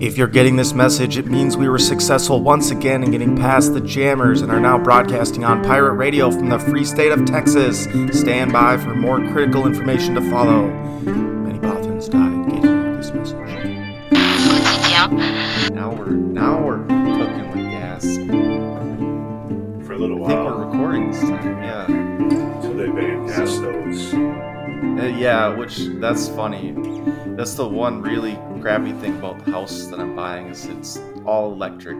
If you're getting this message, it means we were successful once again in getting past the jammers and are now broadcasting on pirate radio from the free state of Texas. Stand by for more critical information to follow. Many Bothans died getting this message. Now we're now yeah, which that's funny. That's the one really crappy thing about the house that I'm buying is it's all electric.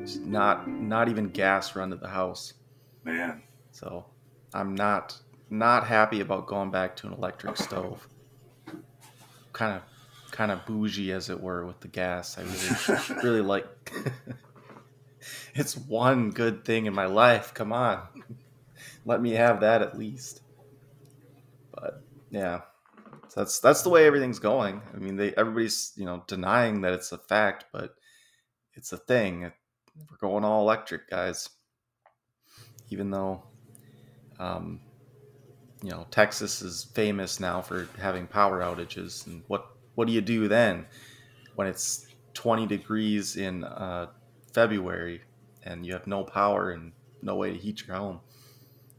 It's not not even gas run to the house. Man, So I'm not not happy about going back to an electric stove. Kind of kind of bougie as it were with the gas. I really really like it's one good thing in my life. Come on. Let me have that at least. Yeah. So that's that's the way everything's going. I mean, they everybody's, you know, denying that it's a fact, but it's a thing. We're going all electric, guys. Even though um, you know, Texas is famous now for having power outages and what what do you do then when it's 20 degrees in uh, February and you have no power and no way to heat your home.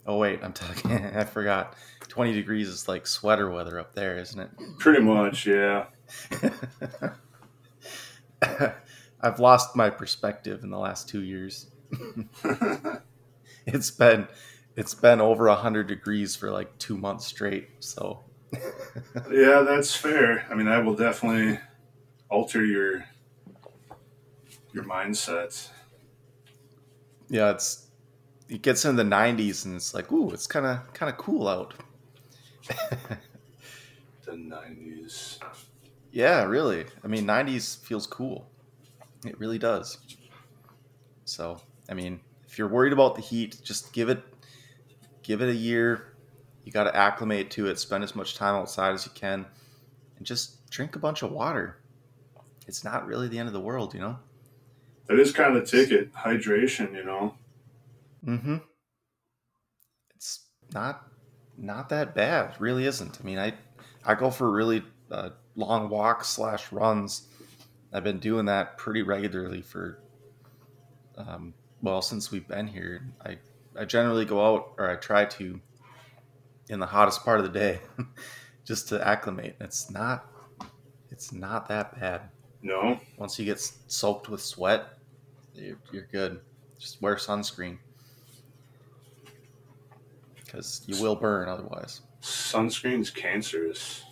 Oh wait, I'm talking. I forgot. 20 degrees is like sweater weather up there, isn't it? pretty much, yeah. I've lost my perspective in the last two years. It's been it's been over 100 degrees for like two months straight. So yeah, that's fair. I mean, that will definitely alter your your mindset. yeah, it's it gets in the 90s and it's like, ooh, it's kind of kind of cool out. The nineties. Yeah, really. I mean, 90s feels cool. It really does. So, I mean, if you're worried about the heat, just give it give it a year. You got to acclimate to it, spend as much time outside as you can, and just drink a bunch of water. It's not really the end of the world, you know? That is kind of the ticket. Hydration, you know. Mm Mhm. It's not not that bad. It really isn't. I mean, I I go for really uh, long walks slash runs. I've been doing that pretty regularly for um, well since we've been here. I I generally go out or I try to in the hottest part of the day just to acclimate. It's not it's not that bad. No, Once you get soaked with sweat, you're, you're good. Just wear sunscreen because you will burn otherwise. sunscreen's cancerous.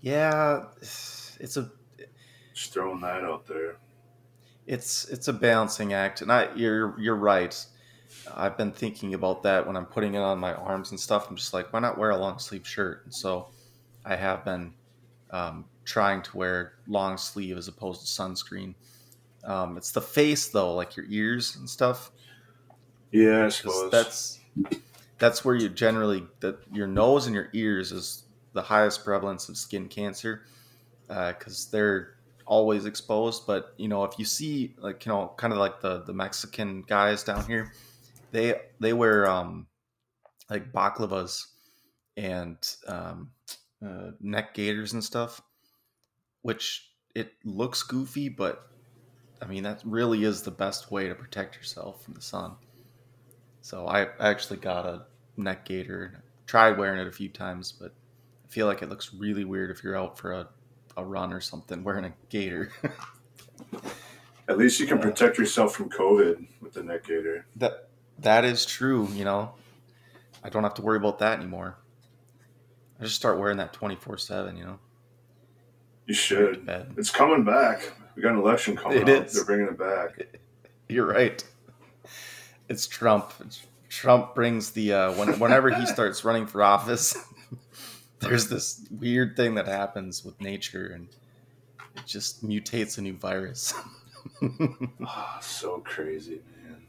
Yeah, it's a Just throwing that out there. it's it's a balancing act, and I you're you're right. I've been thinking about that when I'm putting it on my arms and stuff. I'm just like, why not wear a long sleeve shirt? And so I have been um, trying to wear long sleeve as opposed to sunscreen. Um, it's the face though, like your ears and stuff. Yeah, I suppose. that's that's where you generally that your nose and your ears is the highest prevalence of skin cancer because they're always exposed. But you know if you see like you know kind of like the the mexican guys down here they they wear um like baklavas and um uh, neck gaiters and stuff which it looks goofy but i mean that really is the best way to protect yourself from the sun. So I actually got a neck gaiter. Tried wearing it a few times, but I feel like it looks really weird if you're out for a, a run or something wearing a gaiter. At least you can protect yourself from COVID with the neck gaiter. that that is true, you know. I don't have to worry about that anymore. I just start wearing that 24/7, you know. You should. It's coming back. We got an election coming It up. is. They're bringing it back. You're right. It's Trump. Trump brings the uh, when, whenever he starts running for office, there's this weird thing that happens with nature, and it just mutates a new virus. Oh, so crazy, man.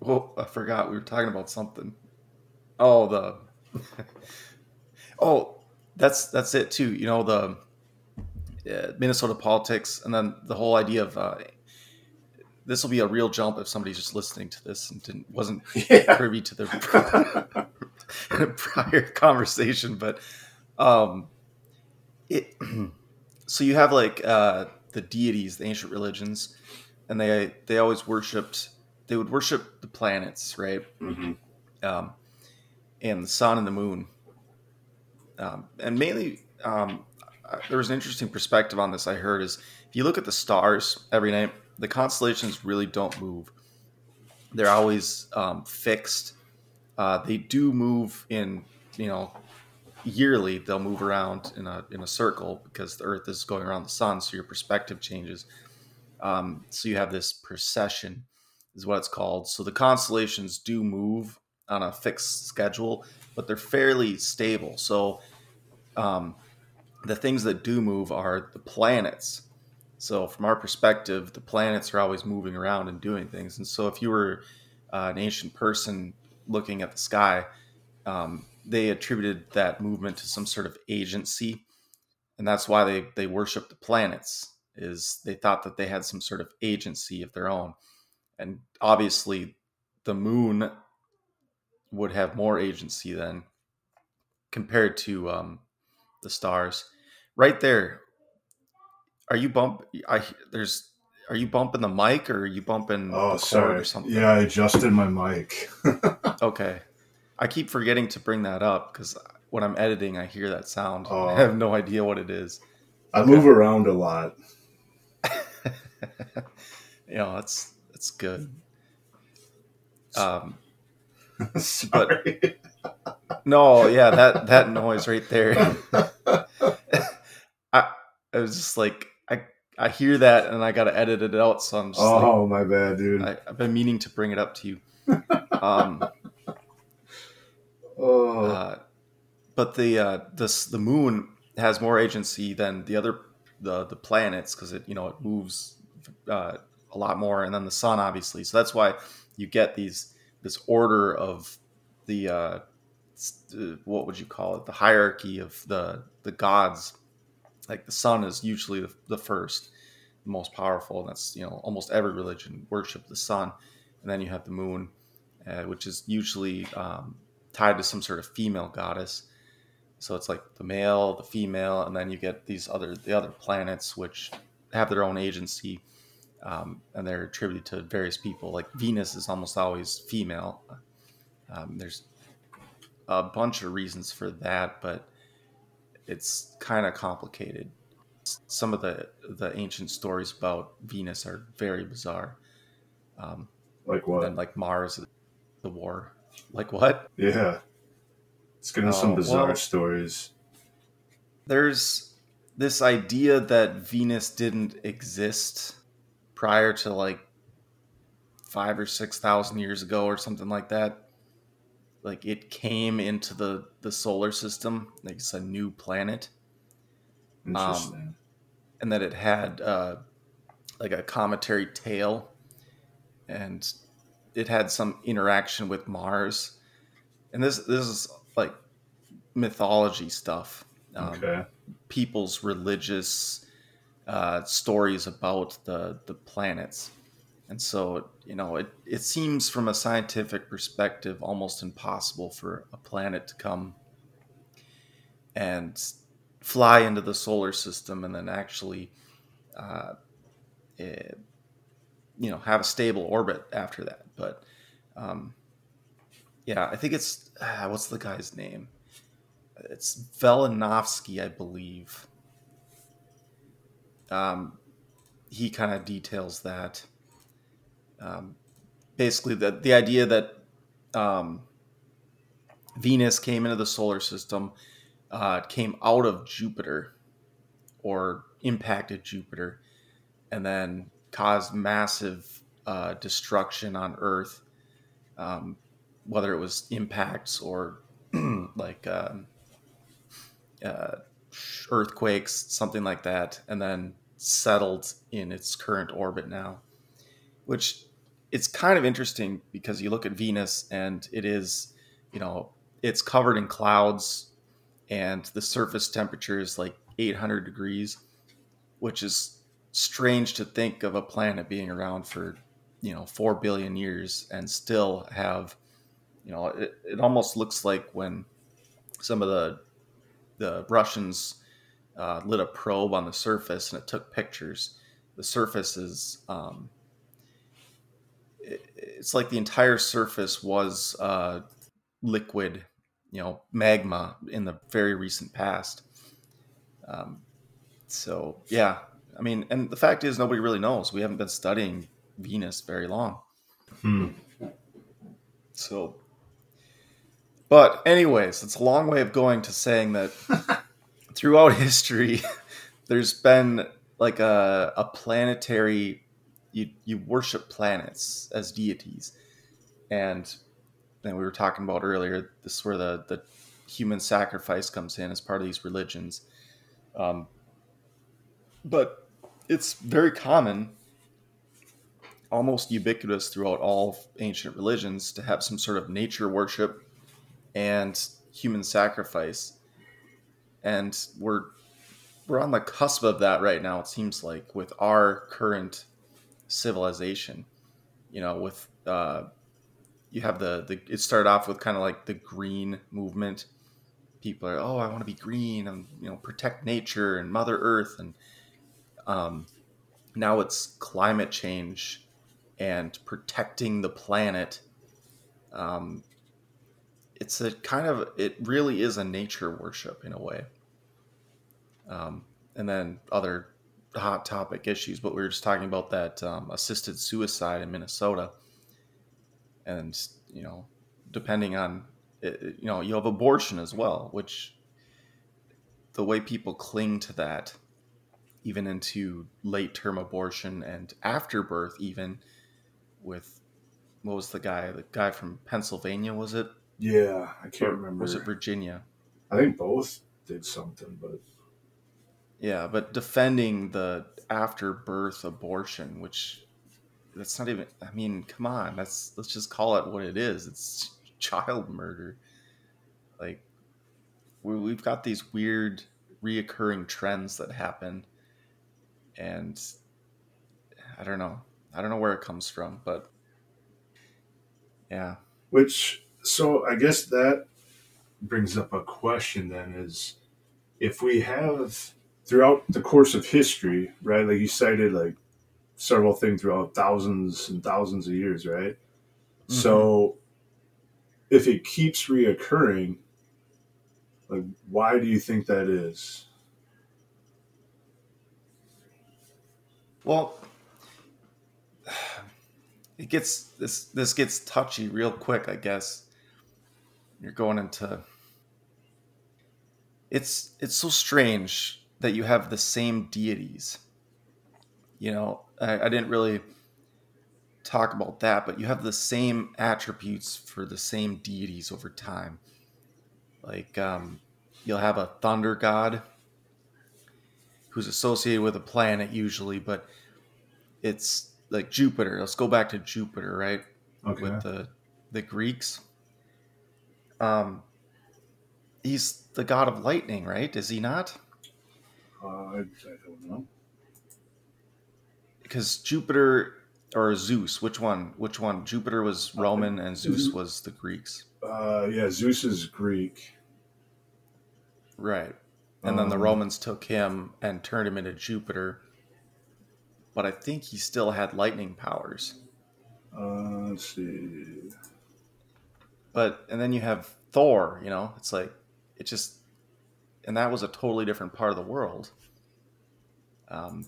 Well, I forgot we were talking about something. Oh, the oh, that's that's it too. You know the uh, Minnesota politics, and then the whole idea of uh, this will be a real jump if somebody's just listening to this and didn't wasn't yeah. privy to the prior conversation. But um, it so you have like uh, the deities, the ancient religions, and they they always worshipped. They would worship the planets, right? Mm-hmm. Um, and the sun and the moon, um, and mainly um, there was an interesting perspective on this. I heard is if you look at the stars every night, the constellations really don't move. They're always um, fixed. Uh, they do move in, you know, yearly. They'll move around in a in a circle because the Earth is going around the sun, so your perspective changes. Um, so you have this precession, is what it's called. So the constellations do move on a fixed schedule, but they're fairly stable. So um, the things that do move are the planets. So from our perspective, the planets are always moving around and doing things. And so if you were uh, an ancient person looking at the sky, um, they attributed that movement to some sort of agency, and that's why they they worship the planets. Is they thought that they had some sort of agency of their own, and obviously, the moon would have more agency than compared to um, the stars. Right there, are you bump? I there's are you bumping the mic or are you bumping oh, sorry. or something? Yeah, I adjusted my mic. okay. I keep forgetting to bring that up because when I'm editing, I hear that sound. I oh. have no idea what it is. I move around a lot. you know, that's that's good. Um, Sorry. but no, yeah, that that noise right there. I I was just like I hear that and I got to edit it out, so I'm just oh like, my bad, dude. I, have been meaning to bring it up to you. Um, oh. Uh, but the uh, this the moon has more agency than the other the the planets because it you know it moves uh, a lot more, and then the sun obviously. So that's why you get these this order of the uh, what would you call it the hierarchy of the the gods. Like the sun is usually the, the first, the most powerful, and that's you know almost every religion worship the sun, and then you have the moon, uh, which is usually um, tied to some sort of female goddess. So it's like the male, the female, and then you get these other the other planets which have their own agency, um, and they're attributed to various people. Like Venus is almost always female. Um, there's a bunch of reasons for that, but it's kind of complicated. Some of the the ancient stories about Venus are very bizarre. Um, like what? And like Mars, the war. Like what? Yeah. It's gonna oh, some bizarre well, stories. There's this idea that Venus didn't exist prior to like five or six thousand years ago or something like that. Like it came into the the solar system, like it's a new planet. Interesting. Um, and that it had uh, like a cometary tail, and it had some interaction with Mars. And this this is like mythology stuff. Um, okay. People's religious uh, stories about the the planets, and so you know it it seems from a scientific perspective almost impossible for a planet to come and fly into the solar system and then actually. Uh, it, eh, you know, have a stable orbit after that, but um, yeah, I think it's uh, what's the guy's name? It's Velikovsky, I believe. Um, he kind of details that. Um, basically, the the idea that um, Venus came into the solar system, uh, came out of Jupiter, or impacted Jupiter, and then caused massive uh, destruction on Earth um, whether it was impacts or like um, uh, earthquakes, something like that, and then settled in its current orbit now, which it's kind of interesting because you look at Venus and it is, you know, it's covered in clouds and the surface temperature is like 800 degrees, which is strange to think of a planet being around for you know, four billion years and still have, you know, it, it almost looks like when some of the the Russians uh, lit a probe on the surface and it took pictures. The surface is um, it's like the entire surface was uh, liquid, you know, magma in the very recent past. Um, so yeah, I mean, and the fact is, nobody really knows. We haven't been studying Venus very long. Hmm. So, but anyways, it's a long way of going to saying that throughout history, there's been like a, a planetary, you, you worship planets as deities. And then we were talking about earlier, this is where the, the human sacrifice comes in as part of these religions. Um, but it's very common, almost ubiquitous throughout all ancient religions, to have some sort of nature worship and human sacrifice. And we're we're on the cusp of that right now. It seems like with our current civilization, you know, with uh, you have the the it started off with kind of like the green movement. People are oh I want to be green and you know protect nature and Mother Earth and um, now it's climate change and protecting the planet. Um, it's a kind of it really is a nature worship in a way. Um, and then other hot topic issues, but we were just talking about that um, assisted suicide in Minnesota, and you know, depending on you know, you have abortion as well, which the way people cling to that even into late term abortion and after birth, even with what was the guy? The guy from Pennsylvania, was it? Yeah, I can't or remember. Was it Virginia? I think both did something, but yeah, but defending the after birth abortion, which that's not even. I mean, come on, that's let's just call it what it is. It's child murder. Like we, we've got these weird reoccurring trends that happen and I don't know. I don't know where it comes from, but yeah. Which so I guess that brings up a question then is if we have throughout the course of history, right? Like you cited like several things throughout thousands and thousands of years, right? Mm-hmm. So if it keeps reoccurring, like why do you think that is? Well, it gets this this gets touchy real quick, I guess. You're going into it's it's so strange that you have the same deities. You know, I, I didn't really talk about that, but you have the same attributes for the same deities over time. Like um, you'll have a thunder god who's associated with a planet usually, but it's like Jupiter. Let's go back to Jupiter, right? Okay. With the the Greeks. Um, he's the god of lightning, right? Is he not? Uh, I, I don't know. Because Jupiter or Zeus, which one? Which one? Jupiter was Roman and Zeus was the Greeks. Uh, yeah, Zeus is Greek. Right. And then the um, Romans took him and turned him into Jupiter. But I think he still had lightning powers. Uh, let's see. But and then you have Thor. You know, it's like it just, and that was a totally different part of the world. Um,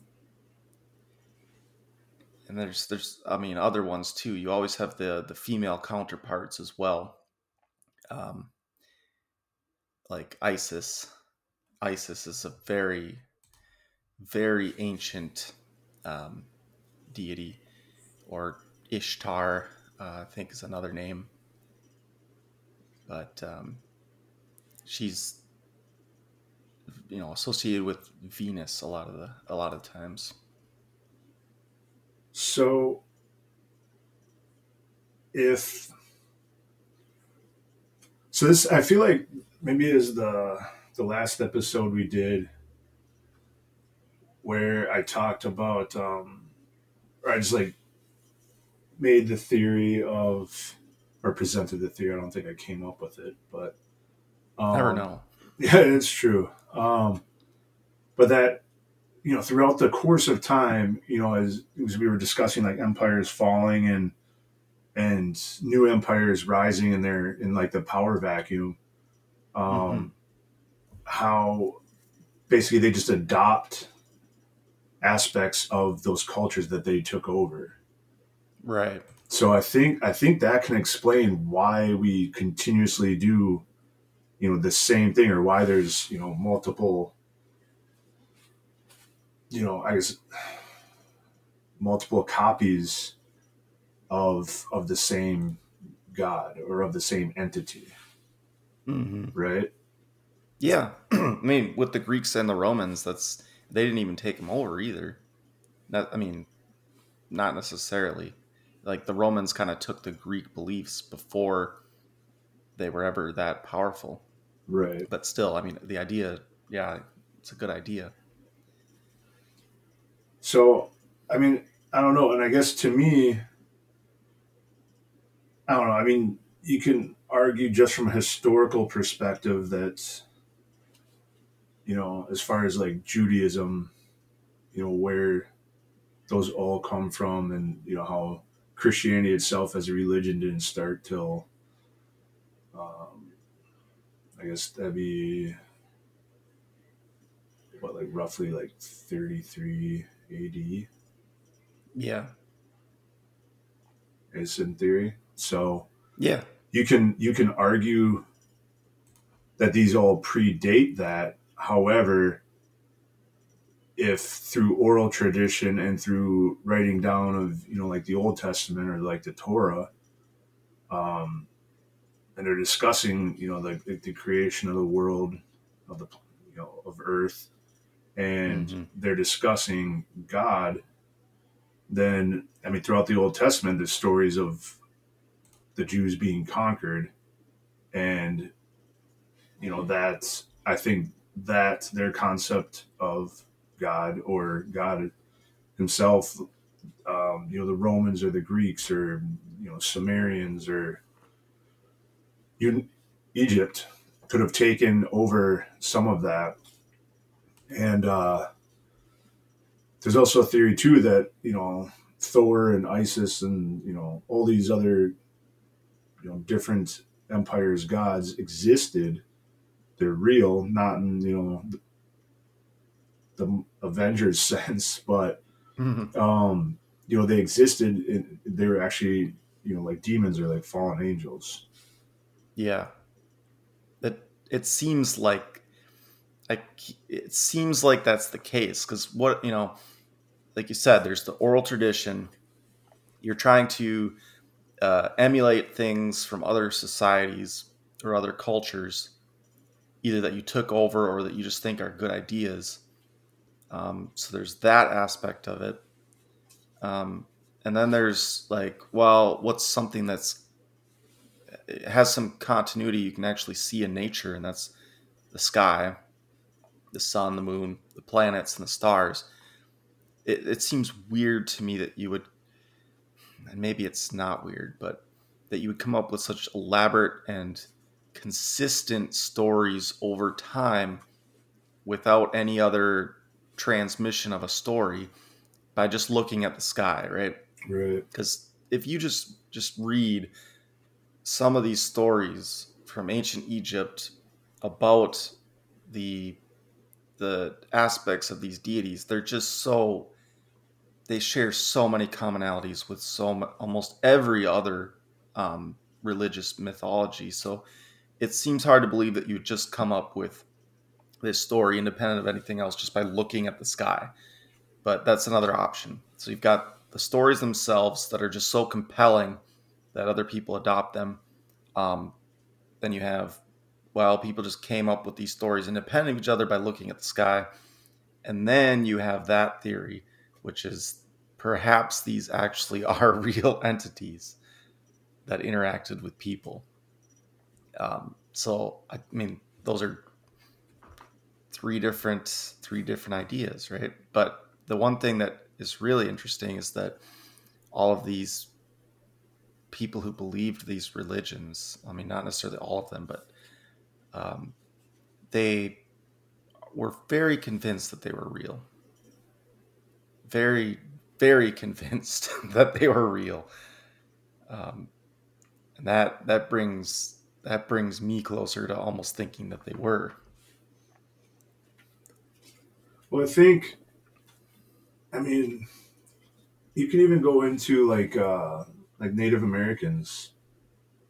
and there's there's I mean other ones too. You always have the the female counterparts as well. Um, like Isis Isis is a very, very ancient um, deity, or Ishtar, uh, I think is another name. But um, she's, you know, associated with Venus a lot of the a lot of times. So, if so, this I feel like maybe is the the last episode we did where I talked about, um, or I just like made the theory of or presented the theory. I don't think I came up with it, but um, never know. Yeah, it's true. Um, but that you know, throughout the course of time, you know, as, as we were discussing, like empires falling and and new empires rising in their in like the power vacuum, um, mm-hmm. how basically they just adopt aspects of those cultures that they took over. Right. So I think I think that can explain why we continuously do, you know, the same thing, or why there's you know multiple, you know, I guess multiple copies of of the same god or of the same entity. Mm-hmm. Right. Yeah, I mean, with the Greeks and the Romans, that's they didn't even take them over either. Not, I mean, not necessarily. Like the Romans kind of took the Greek beliefs before they were ever that powerful. Right. But still, I mean, the idea, yeah, it's a good idea. So, I mean, I don't know, and I guess to me, I don't know. I mean, you can argue just from a historical perspective that you know, as far as like Judaism, you know, where those all come from and, you know, how Christianity itself as a religion didn't start till, um, I guess that'd be, what, like roughly like 33 AD? Yeah. Is in theory. So, yeah. You can you can argue that these all predate that However, if through oral tradition and through writing down of you know like the Old Testament or like the Torah, um, and they're discussing you know the, the creation of the world of the you know of Earth, and mm-hmm. they're discussing God, then I mean throughout the Old Testament, the stories of the Jews being conquered, and you know that's I think that their concept of God or God Himself, um, you know, the Romans or the Greeks or you know Sumerians or you, Egypt could have taken over some of that, and uh, there's also a theory too that you know Thor and Isis and you know all these other you know different empires gods existed they're real, not in you know the, the Avengers sense, but mm-hmm. um, you know they existed. In, they were actually you know like demons or like fallen angels. Yeah, that it seems like, like it seems like that's the case because what you know, like you said, there's the oral tradition. You're trying to uh, emulate things from other societies or other cultures either that you took over or that you just think are good ideas. Um, so there's that aspect of it. Um, and then there's like, well, what's something that's it has some continuity you can actually see in nature, and that's the sky, the sun, the moon, the planets, and the stars. It, it seems weird to me that you would, and maybe it's not weird, but that you would come up with such elaborate and consistent stories over time without any other transmission of a story by just looking at the sky, right? Right. Because if you just just read some of these stories from ancient Egypt about the the aspects of these deities, they're just so they share so many commonalities with so almost every other um, religious mythology. So it seems hard to believe that you just come up with this story independent of anything else just by looking at the sky. But that's another option. So you've got the stories themselves that are just so compelling that other people adopt them. Um, then you have, well, people just came up with these stories independent of each other by looking at the sky. And then you have that theory, which is perhaps these actually are real entities that interacted with people. Um, so I mean, those are three different three different ideas, right? But the one thing that is really interesting is that all of these people who believed these religions, I mean, not necessarily all of them, but um, they were very convinced that they were real. Very, very convinced that they were real. Um, and that that brings that brings me closer to almost thinking that they were. Well, I think, I mean, you can even go into like uh, like Native Americans,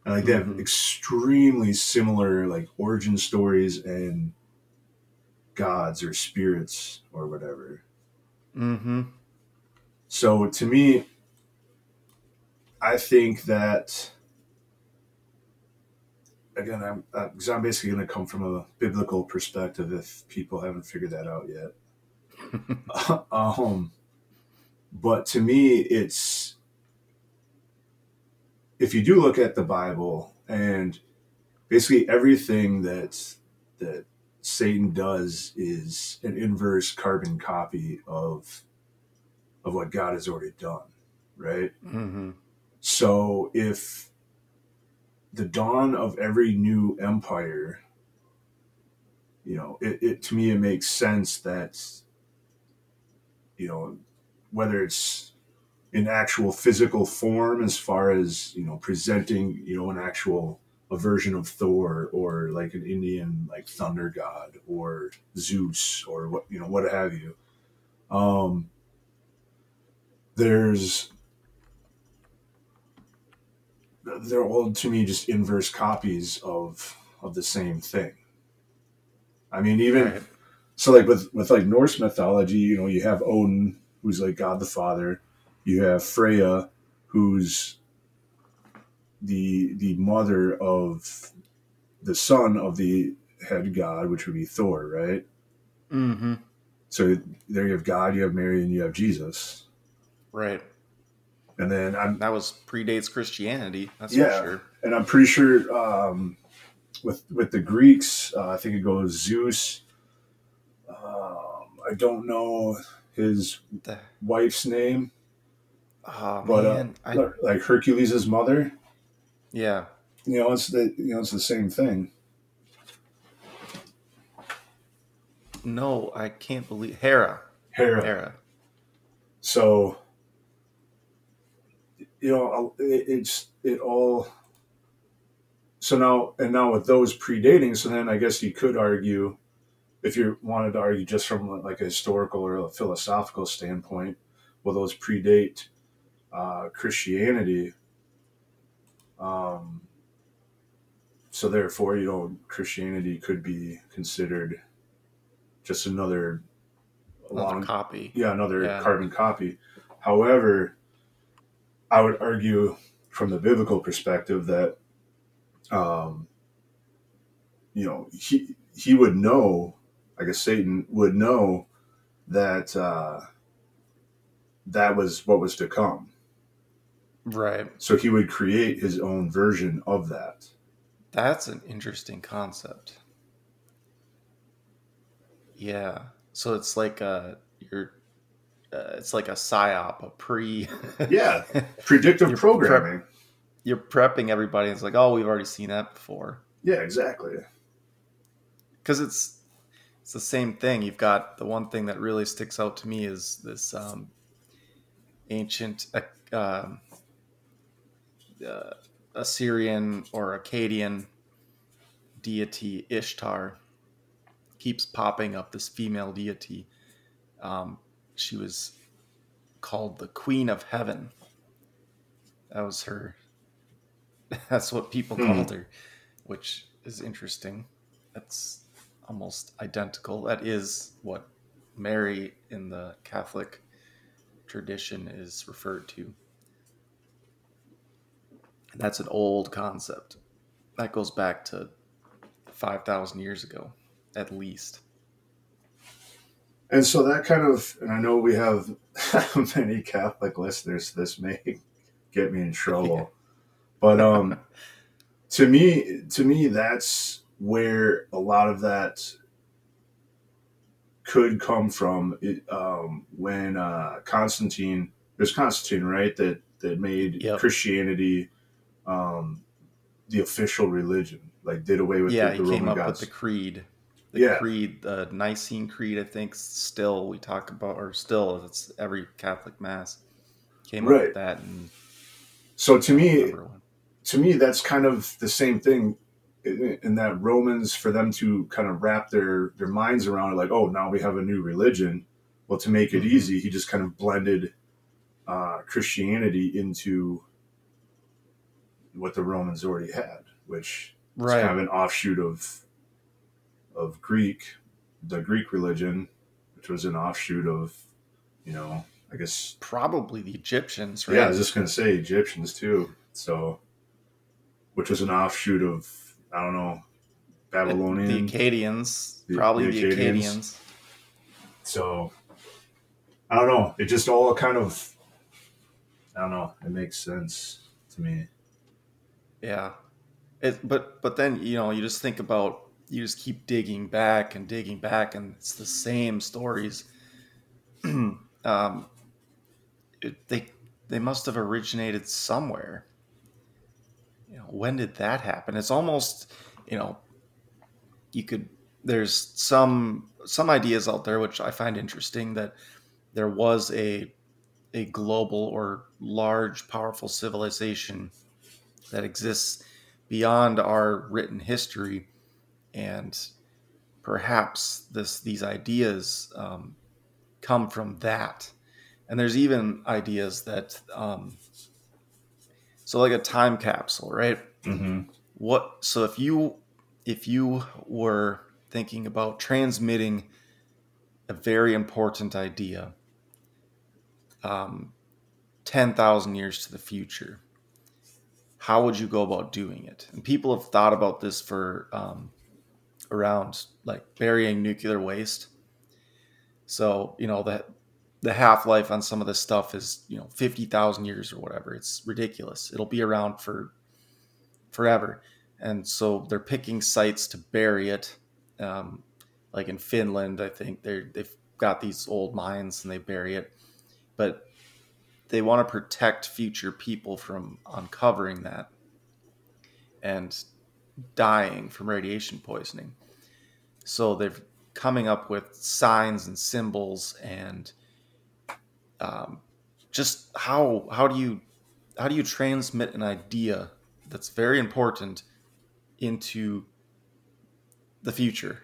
and like they have Mhm. extremely similar like origin stories and gods or spirits or whatever. Mm-hmm. So to me, I think that again, I'm because I'm basically going to come from a biblical perspective. If people haven't figured that out yet, um, but to me, it's if you do look at the Bible and basically everything that that Satan does is an inverse carbon copy of of what God has already done, right? Mm-hmm. So if the dawn of every new empire, you know, it, it to me it makes sense that you know whether it's in actual physical form as far as you know presenting you know an actual a version of Thor or like an Indian like thunder god or Zeus or what you know what have you. Um, there's they're all to me just inverse copies of of the same thing. I mean, even Right. so, like with with like Norse mythology, you know, you have Odin, who's like God the Father. You have Freya, who's the the mother of the son of the head god, which would be Thor, right? Mm-hmm. So there you have God, you have Mary, and you have Jesus. Right. And then I'm That was predates Christianity. That's Yeah. for sure. and I'm pretty sure um, with with the Greeks, uh, I think it goes Zeus. Um, I don't know his The, wife's name, oh but man, uh, I, like Hercules' mother. yeah. You know, it's the you know it's the same thing. No, I can't believe Hera. Hera. Hera. So you know, it, it's it all. So now and now with those predating, so then I guess you could argue, if you wanted to argue just from like a historical or a philosophical standpoint, well, those predate uh, Christianity. Um, so therefore, you know, Christianity could be considered just another Another along copy. yeah, another Yeah. carbon copy. However, I would argue from the biblical perspective that, um, you know, he he would know, I guess Satan would know that uh, that was what was to come. Right. So he would create his own version of that. That's an interesting concept. Yeah. So it's like a you're uh, it's like a psyop, a pre Yeah, predictive programming. you're prepping everybody. It's like, oh, we've already seen that before. Yeah, exactly. Because it's it's the same thing. You've got the one thing that really sticks out to me is this um, ancient uh, um, uh, Assyrian or Akkadian deity Ishtar keeps popping up. This female deity. Um, she was called the Queen of Heaven. That was her. That's what people Hmm. called her, which is interesting. That's almost identical. That is what Mary in the Catholic tradition is referred to. And that's an old concept. That goes back to 5,000 years ago, at least. And so that kind of, and I know we have many Catholic listeners. This may get me in trouble, but um, to me, to me, that's where a lot of that could come from. It, um, when uh, Constantine, there's Constantine, right? That that made Yep. Christianity um, the official religion, like did away with yeah, the, he the came Roman up gods. with the creed. The Yeah. creed, the Nicene Creed, I think, still we talk about, or still it's every Catholic mass came up Right. with that. And so to me, to me, that's kind of the same thing in that Romans, for them to kind of wrap their, their minds around it, like, oh, now we have a new religion. Well, to make it Mhm. easy, he just kind of blended uh, Christianity into what the Romans already had, which is kind of an offshoot of of Greek, the Greek religion, which was an offshoot of, you know, I guess Probably the Egyptians, right? yeah, I was just gonna say Egyptians too. So, which was an offshoot of I don't know the Babylonian. Akkadians, The- probably the the Akkadians. Akkadians. so, I don't know. It just all kind of I don't know. It makes sense to me. Yeah. It, but but then you know you just think about you just keep digging back and digging back and it's the same stories. um, it, they they must have originated somewhere. You know when did that happen? It's almost you know you could there's some some ideas out there which I find interesting that there was a a global or large powerful civilization that exists beyond our written history. And perhaps this these ideas um, come from that. And there's even ideas that um, so like a time capsule right? Mm-hmm. what so if you if you were thinking about transmitting a very important idea um, 10,000 years to the future how would you go about doing it? And people have thought about this for um, around like burying nuclear waste. So you know that the half-life on some of this stuff is you know 50,000 years or whatever. It's ridiculous. It'll be around for forever. And so they're picking sites to bury it. Um, like in finland i think they're they've got these old mines and they bury it. But they want to protect future people from uncovering that and dying from radiation poisoning. So they're coming up with signs and symbols and um, just how how do you how do you transmit an idea that's very important into the future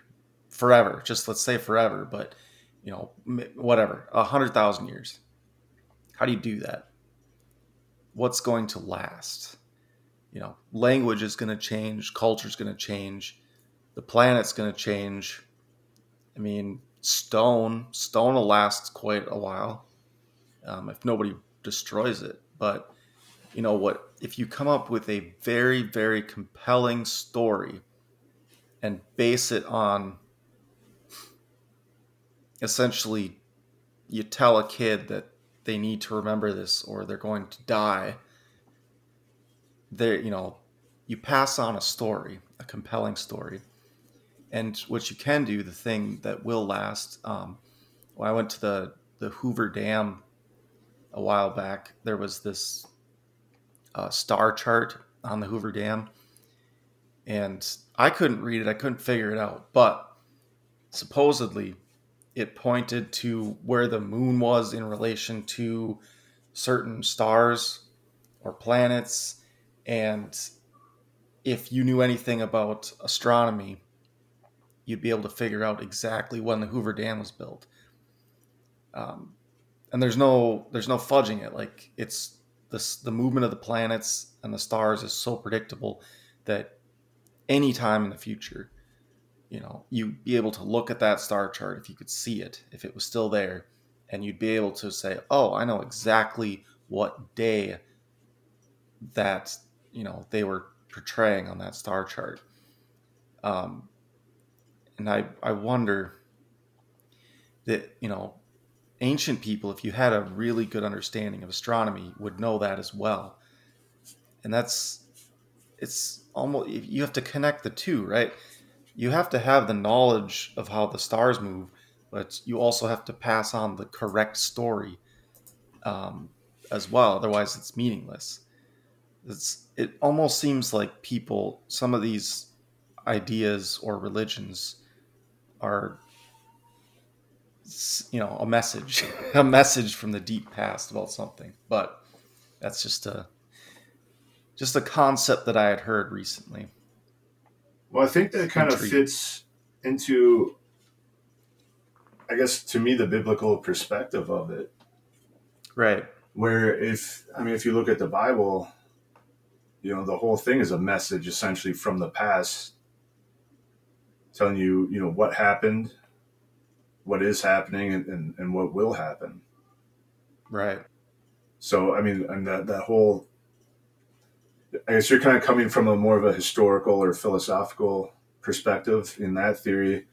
forever? Just let's say forever but you know whatever a hundred thousand years how do you do that? What's going to last? You know language is going to change culture is going to change the planet's going to change. I mean stone stone will last quite a while um, if nobody destroys it. But you know what? If you come up with a very very compelling story and base it on essentially you tell a kid that they need to remember this or they're going to die there you know you pass on a story a compelling story. And what you can do the thing that will last um, i went to the the hoover dam a while back there was this uh, star chart on the hoover dam. And i couldn't read it i couldn't figure it out. But supposedly it pointed to where the moon was in relation to certain stars or planets. And if you knew anything about astronomy you'd be able to figure out exactly when the hoover dam was built. Um, and there's no there's no fudging it. Like it's this the movement of the planets and the stars is so predictable that any time in the future you know you'd be able to look at that star chart if you could see it if it was still there and you'd be able to say oh i know exactly what day that you know they were portraying on that star chart. Um, and i i wonder that you know ancient people if you had a really good understanding of astronomy would know that as well. And that's it's almost you have to connect the two right you have to have the knowledge of how the stars move but you also have to pass on the correct story um, as well. Otherwise it's meaningless. It's it almost seems like people some of these ideas or religions are you know a message a message from the deep past about something. But that's just a just a concept that i had heard recently well i think that kind of fits into i guess to me the biblical perspective of it right where if i mean if you look at the bible you know the whole thing is a message essentially from the past telling you you know what happened what is happening and, and, and what will happen. Right. So, I mean, and that, that whole, I guess you're kind of coming from a more of a historical or philosophical perspective in that theory.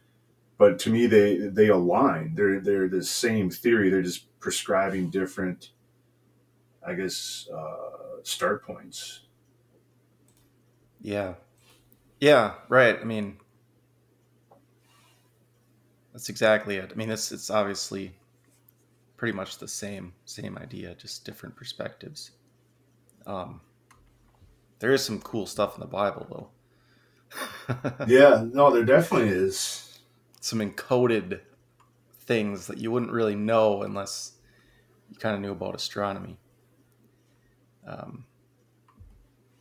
But to me, they, they align. They're, they're the same theory. They're just prescribing different, I guess, uh, start points. Yeah. Yeah. Right. I mean, that's exactly it. I mean, it's it's obviously pretty much the same same idea, just different perspectives. Um, there is some cool stuff in the Bible, though. yeah, no, there definitely is some encoded things that you wouldn't really know unless you kind of knew about astronomy. Um,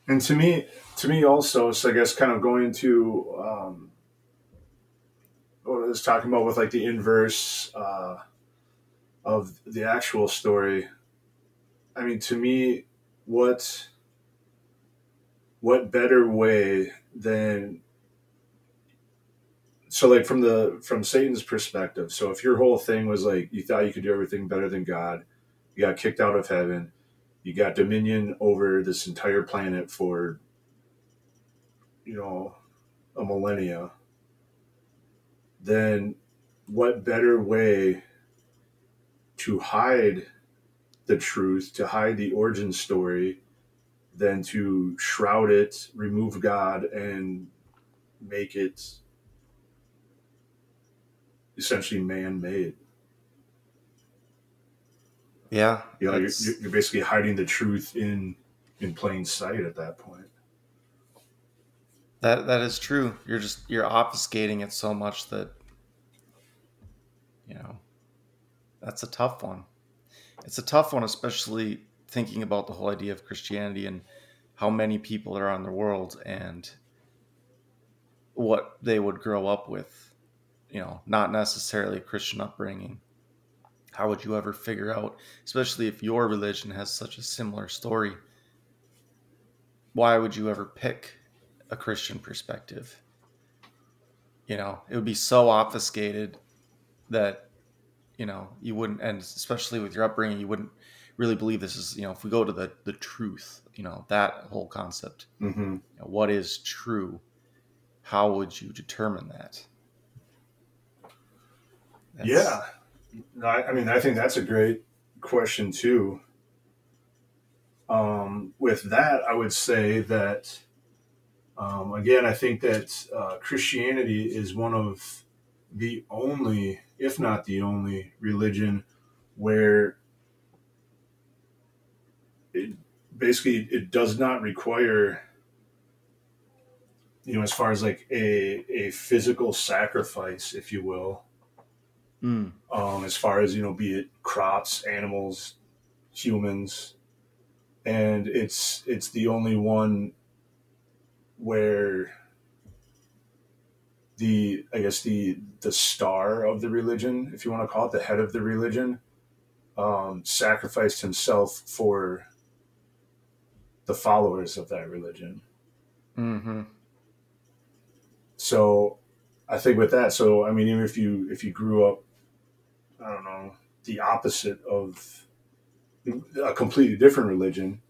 and to me, to me also, so I guess kind of going to um, what I was talking about with like the inverse uh, of the actual story. I mean, to me, what what better way than so like from the from Satan's perspective. So if your whole thing was like you thought you could do everything better than God, you got kicked out of heaven, you got dominion over this entire planet for you know a millennia then what better way to hide the truth, to hide the origin story, than to shroud it, remove God, and make it essentially man made? Yeah, you know, you're, you're basically hiding the truth in in plain sight at that point. That that is true. You're just you're obfuscating it so much that you know that's a tough one. It's a tough one, especially thinking about the whole idea of Christianity and how many people are on the world and what they would grow up with. You know, not necessarily a Christian upbringing. How would you ever figure out, especially if your religion has such a similar story? Why would you ever pick a Christian perspective. You know, it would be so obfuscated that, you know, you wouldn't, and especially with your upbringing, you wouldn't really believe this is, you know, if we go to the, the truth, you know, that whole concept, mm-hmm. you know, what is true? How would you determine that? That's... Yeah. No, I, I mean, I think that's a great question too. Um, with that, I would say that um, again, I think that uh, Christianity is one of the only, if not the only, religion where it basically it does not require you know as far as like a a physical sacrifice if you will mm. um as far as you know be it crops animals humans and it's it's the only one where the I guess the the star of the religion, if you want to call it the head of the religion, um, sacrificed himself for the followers of that religion. Mm-hmm. So, I think with that, so I mean, even if you if you grew up, I don't know, the opposite of a completely different religion,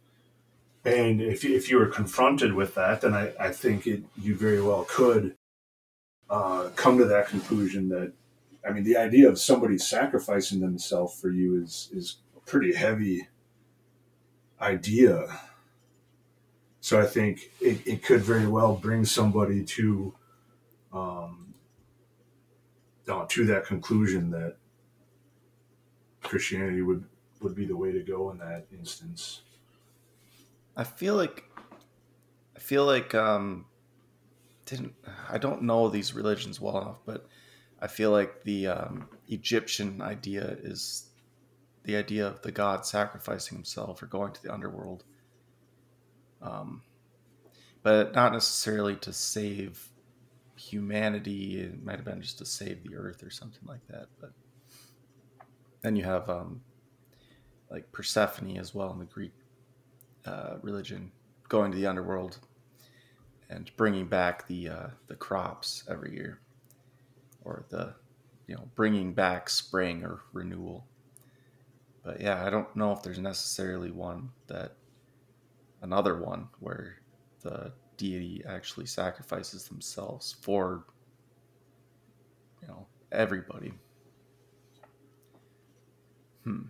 and if, if you were confronted with that, then I, I think it, you very well could uh, come to that conclusion that, I mean, the idea of somebody sacrificing themselves for you is, is a pretty heavy idea. So I think it, it could very well bring somebody to, um, uh, to that conclusion that Christianity would, would be the way to go in that instance. I feel like I feel like um, didn't I don't know these religions well enough, but I feel like the um, Egyptian idea is the idea of the god sacrificing himself or going to the underworld. Um, but not necessarily to save humanity. It might have been just to save the earth or something like that. But then you have um, like Persephone as well in the Greek uh, religion, going to the underworld and bringing back the uh, the crops every year, or the you know bringing back spring or renewal. But yeah, I don't know if there's necessarily one that another one where the deity actually sacrifices themselves for you know everybody. Hmm.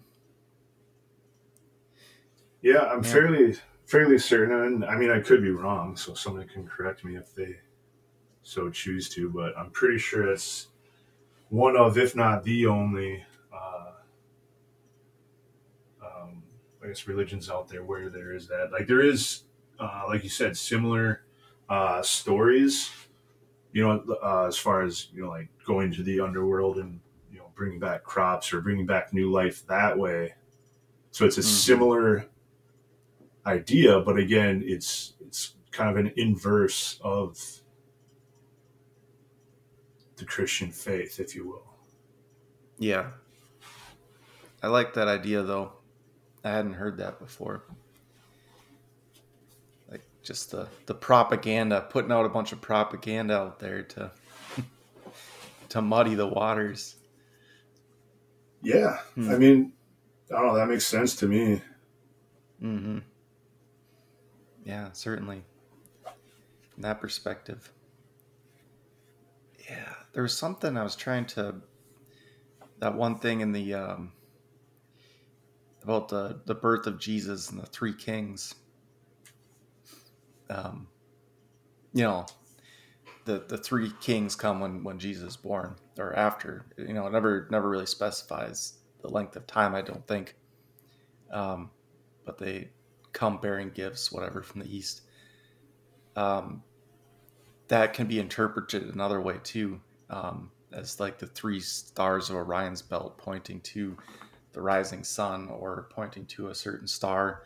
Yeah, I'm yeah. fairly fairly certain. I mean, I could be wrong, so somebody can correct me if they so choose to. But I'm pretty sure it's one of, if not the only, uh, um, I guess religions out there where there is that. Like there is, uh, like you said, similar uh, stories. You know, uh, as far as you know, like going to the underworld and you know bringing back crops or bringing back new life that way. So it's a mm-hmm. similar idea, but again, it's it's kind of an inverse of the Christian faith, if you will. Yeah. I like that idea though. I hadn't heard that before. Like just the the propaganda, putting out a bunch of propaganda out there to to muddy the waters. Yeah. Hmm. I mean, I don't know, that makes sense to me. Mhm. Yeah, certainly. From that perspective. Yeah, there was something I was trying to. That one thing in the um, about the the birth of Jesus and the three kings. Um, you know, the the three kings come when when Jesus is born or after. You know, it never never really specifies the length of time. I don't think. Um, but they come bearing gifts, whatever, from the east. Um, that can be interpreted another way too, um, as like the three stars of Orion's belt pointing to the rising sun or pointing to a certain star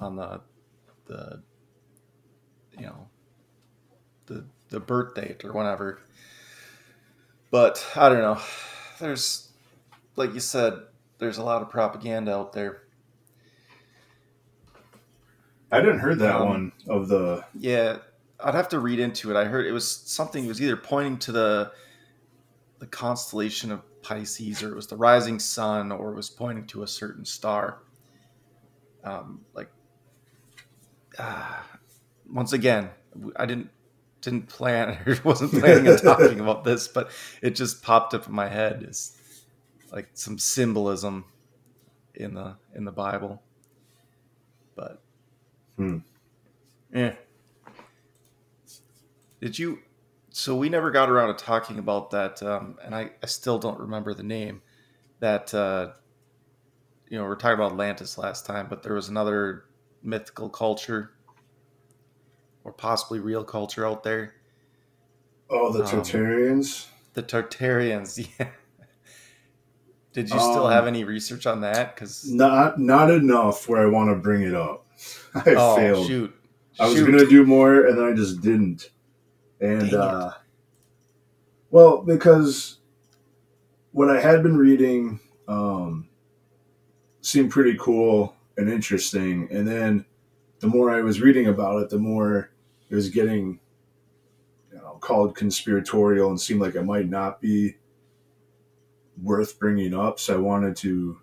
on the the you know the the birth date or whatever. But I don't know. There's like you said, there's a lot of propaganda out there I didn't heard that um, one of the. Yeah, I'd have to read into it. I heard it was something. It was either pointing to the the constellation of Pisces, or it was the rising sun, or it was pointing to a certain star. Um, like, uh, once again, I didn't didn't plan or wasn't planning on talking about this, but it just popped up in my head as like some symbolism in the in the Bible. But Hmm. Yeah. Did you? So we never got around to talking about that, um, and I, I still don't remember the name. That uh, you know, we are talking about Atlantis last time, but there was another mythical culture, or possibly real culture out there. Oh, the um, Tartarians. The Tartarians, yeah. Did you still um, have any research on that? Because not not enough where I want to bring it up. I oh, failed. Shoot. I was gonna do more, and then I just didn't. And uh, well, because what I had been reading um, seemed pretty cool and interesting, and then the more I was reading about it, the more it was getting you know, called conspiratorial and seemed like it might not be worth bringing up. So I wanted to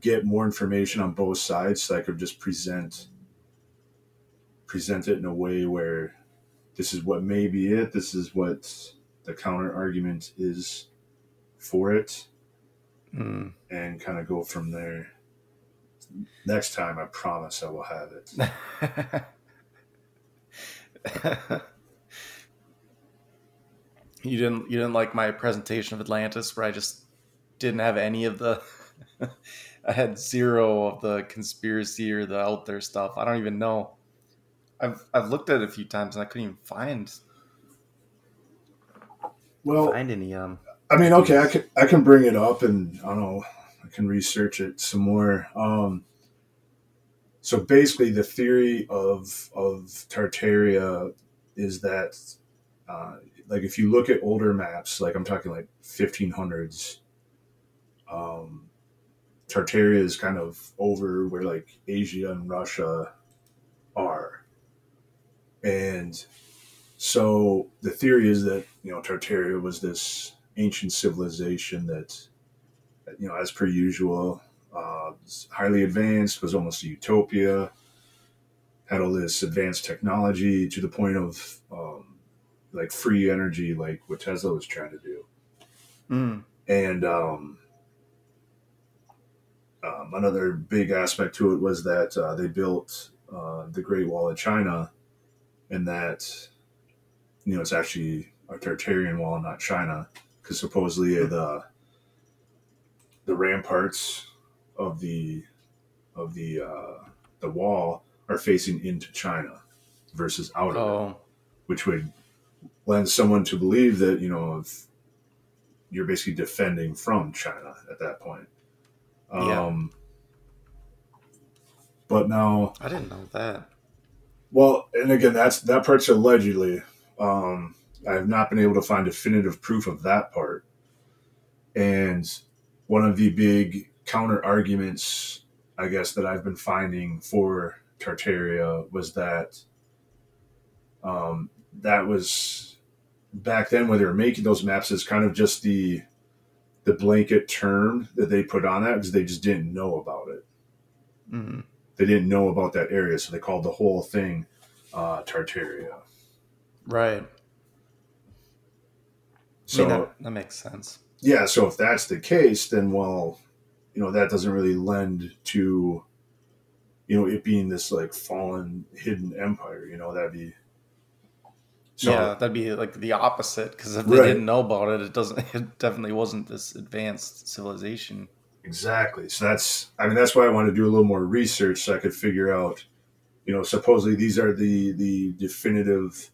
get more information on both sides so I could just present present it in a way where this is what may be it, this is what the counter argument is for it, mm. and kind of go from there. Next time, I promise I will have it. you didn't you didn't like my presentation of Atlantis where I just didn't have any of the I had zero of the conspiracy or the out there stuff. I don't even know. I've I've looked at it a few times and I couldn't even find Well, find any um I mean, okay, I can I can bring it up and I don't know, I can research it some more. Um, so basically, the theory of of Tartaria is that, uh, like, if you look at older maps, like I'm talking like 1500s, um, Tartaria is kind of over where like Asia and Russia are, and so the theory is that you know Tartaria was this ancient civilization that, you know, as per usual, uh, was highly advanced, was almost a utopia, had all this advanced technology to the point of um, like free energy, like what Tesla was trying to do. mm, And um, um, another big aspect to it was that uh, they built uh, the Great Wall of China, and that you know it's actually a Tartarian wall, not China, because supposedly the the ramparts of the of the uh, the wall are facing into China versus out of it oh which would lend someone to believe that you know if you're basically defending from China at that point. Yeah. Um, But now, I didn't know that. Well, and again, that's that part's allegedly. Um, I have not been able to find definitive proof of that part. And one of the big counter arguments, I guess, that I've been finding for Tartaria was that um, that was back then when they were making those maps is kind of just the the blanket term that they put on that because they just didn't know about it. Mm, They didn't know about that area, so they called the whole thing uh, Tartaria. right. So I mean, that, that makes sense. yeah, so if that's the case, then well, you know, that doesn't really lend to, you know, it being this like fallen hidden empire. You know, that'd be. So, yeah, that'd be like the opposite because if they Right. didn't know about it, it doesn't. It definitely wasn't this advanced civilization. Exactly. So that's, I mean, that's why I want to do a little more research so I could figure out, you know, supposedly these are the the definitive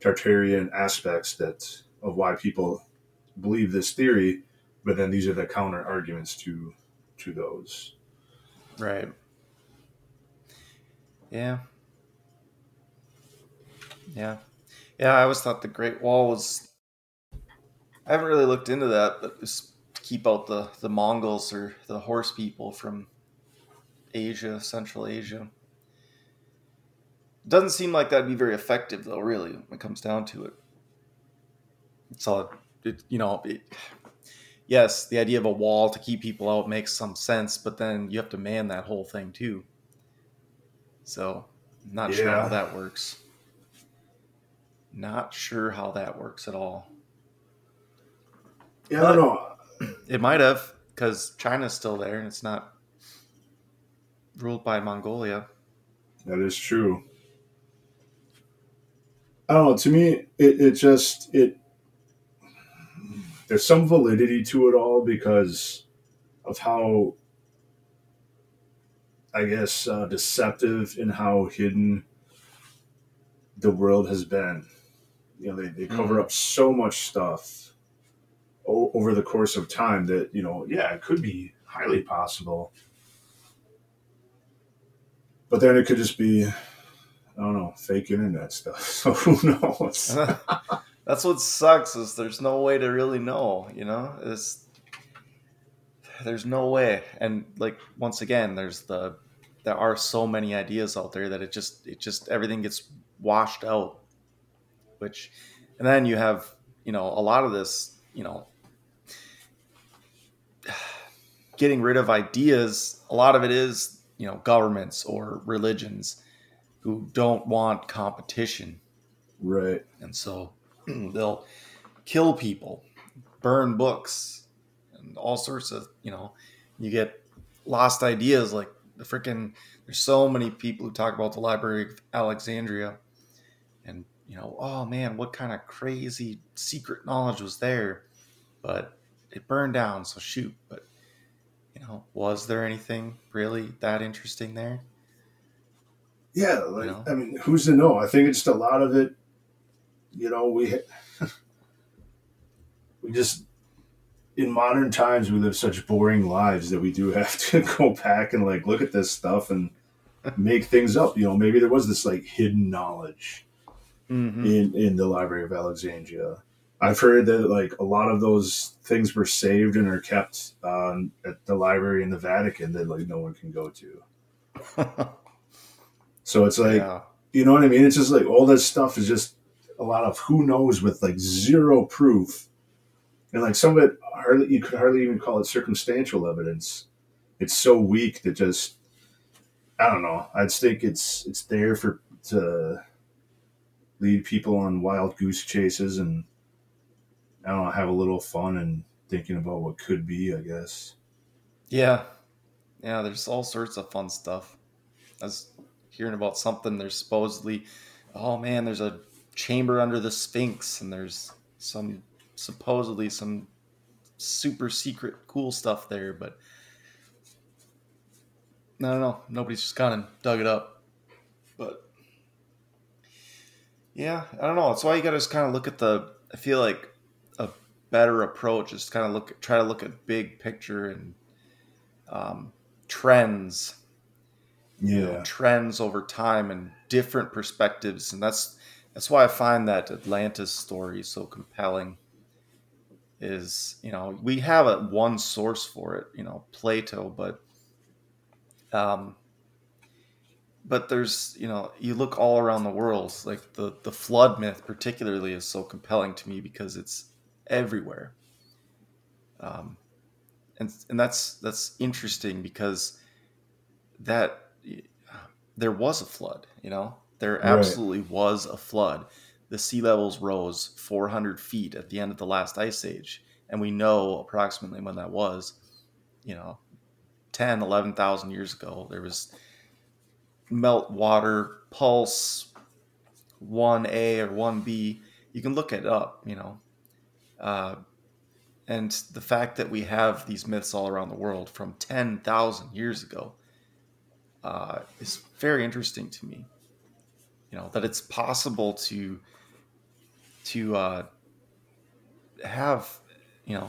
Tartarian aspects that of why people believe this theory, but then these are the counter arguments to to those. Right. Yeah. Yeah. Yeah, I always thought the Great Wall was. I haven't really looked into that, but it's keep out the, the Mongols or the horse people from Asia, Central Asia. Doesn't seem like that'd be very effective, though, really, when it comes down to it. It's all, it, you know, it, yes, the idea of a wall to keep people out makes some sense, but then you have to man that whole thing too. So, not sure how that works. Not sure how that works at all. Yeah, I don't know. It might have, because China's still there and it's not ruled by Mongolia. That is true. I don't know. To me, it, it just it there's some validity to it all because of how I guess uh, deceptive and how hidden the world has been. You know, they, they cover up so much stuff o- over the course of time that you know, yeah, it could be highly possible but then it could just be, I don't know, fake internet stuff. So who knows? That's what sucks is there's no way to really know, you know? It's there's no way. And like once again, there's the there are so many ideas out there that it just it just everything gets washed out. Which and then you have, you know, a lot of this, you know, getting rid of ideas, a lot of it is, you know, governments or religions who don't want competition right. and so they'll kill people, burn books, and all sorts of you know. You get lost ideas like the freaking. There's so many people who talk about the Library of Alexandria, and you know, oh man, what kind of crazy secret knowledge was there? But it burned down, so shoot. But you know, was there anything really that interesting there? Yeah, like you know? I mean, who's to know? I think it's just a lot of it. You know, we we just in modern times we live such boring lives that we do have to go back and like look at this stuff and make things up. You know, maybe there was this like hidden knowledge mm-hmm. in in the Library of Alexandria. I've heard that like a lot of those things were saved and are kept um, at the library in the Vatican that like no one can go to. so it's like yeah. you know what I mean. It's just like all this stuff is just a lot of who knows with like zero proof, and like some of it hardly you could hardly even call it circumstantial evidence. It's so weak that just I don't know. I just think it's it's there for to lead people on wild goose chases and I don't know, have a little fun and thinking about what could be, I guess. Yeah. Yeah, there's all sorts of fun stuff. I was hearing about something there's supposedly oh man, there's a chamber under the Sphinx and there's some supposedly some super secret cool stuff there, but I don't know. Nobody's just kind of dug it up. But yeah, I don't know. That's why you got to just kind of look at the. I feel like better approach is kind of look, try to look at big picture and um, trends. Yeah, you know, trends over time and different perspectives, and that's that's why I find that Atlantis story so compelling. Is you know we have a one source for it, you know Plato, but um, but there's you know you look all around the world like the the flood myth particularly is so compelling to me because it's everywhere um, and and that's that's interesting because that there was a flood you know there absolutely right. was a flood the sea levels rose 400 feet at the end of the last ice age and we know approximately when that was you know 10 11,000 years ago there was melt water pulse 1A or 1B. You can look it up, you know. Uh, and the fact that we have these myths all around the world from 10,000 years ago uh, is very interesting to me. You know, that it's possible to to uh, have, you know,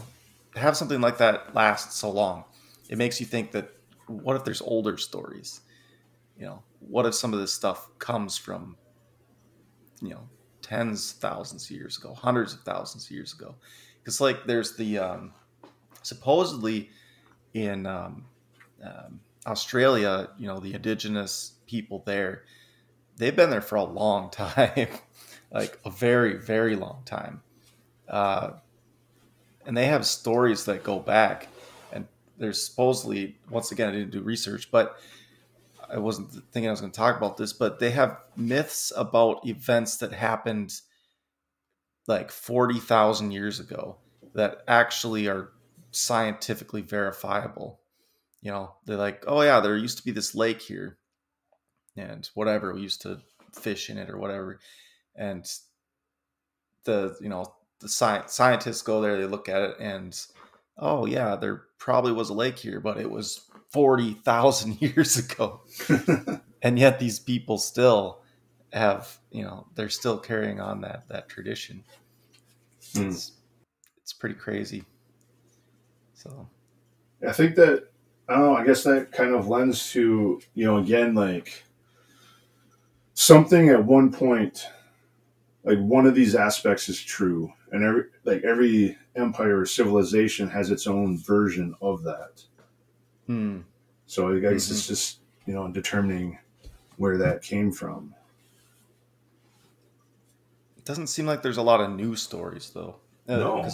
have something like that last so long. It makes you think that what if there's older stories? You know, what if some of this stuff comes from you know tens of thousands of years ago hundreds of thousands of years ago. Because like there's the um, supposedly in um, um, australia you know the indigenous people there they've been there for a long time like a very very long time. Uh, and they have stories that go back and there's supposedly once again i didn't do research but I wasn't thinking I was going to talk about this, but they have myths about events that happened like 40,000 years ago that actually are scientifically verifiable. You know, they're like, oh, yeah, there used to be this lake here and whatever. We used to fish in it or whatever. And the, you know, the sci- scientists go there, they look at it, and oh, yeah, there probably was a lake here, but it was 40,000 years ago. and yet these people still have, you know, they're still carrying on that that tradition. Mm. It's it's pretty crazy. So I think that I don't know, I guess that kind of lends to, you know, again like something at one point like one of these aspects is true and every like every empire or civilization has its own version of that Hmm. So I guess mm-hmm. it's just you know determining where that came from. It doesn't seem like there's a lot of new stories though. Uh, no,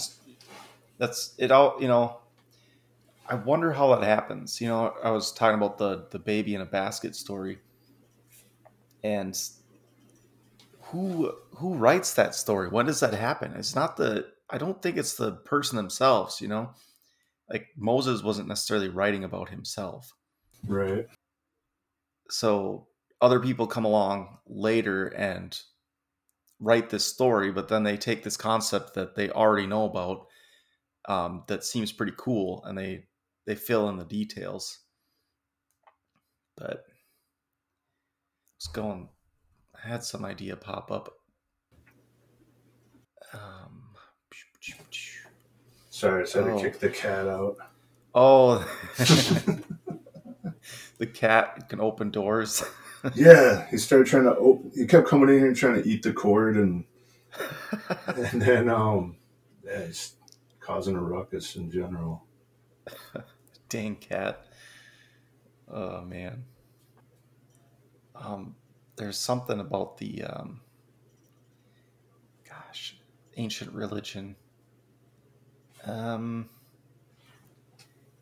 that's it. All you know. I wonder how that happens. You know, I was talking about the the baby in a basket story, and who who writes that story? When does that happen? It's not the. I don't think it's the person themselves. You know, like Moses wasn't necessarily writing about himself. Right. So other people come along later and write this story, but then they take this concept that they already know about um, that seems pretty cool, and they they fill in the details. But was going. I had some idea pop up. Um, Sorry, I said Oh. to kick the cat out. oh, the cat can open doors. Yeah, he started trying to. Op- he kept coming in here and trying to eat the cord, and and then um, yeah, he's causing a ruckus in general. Dang cat. Oh man. Um, there's something about the um, gosh, ancient religion. Um,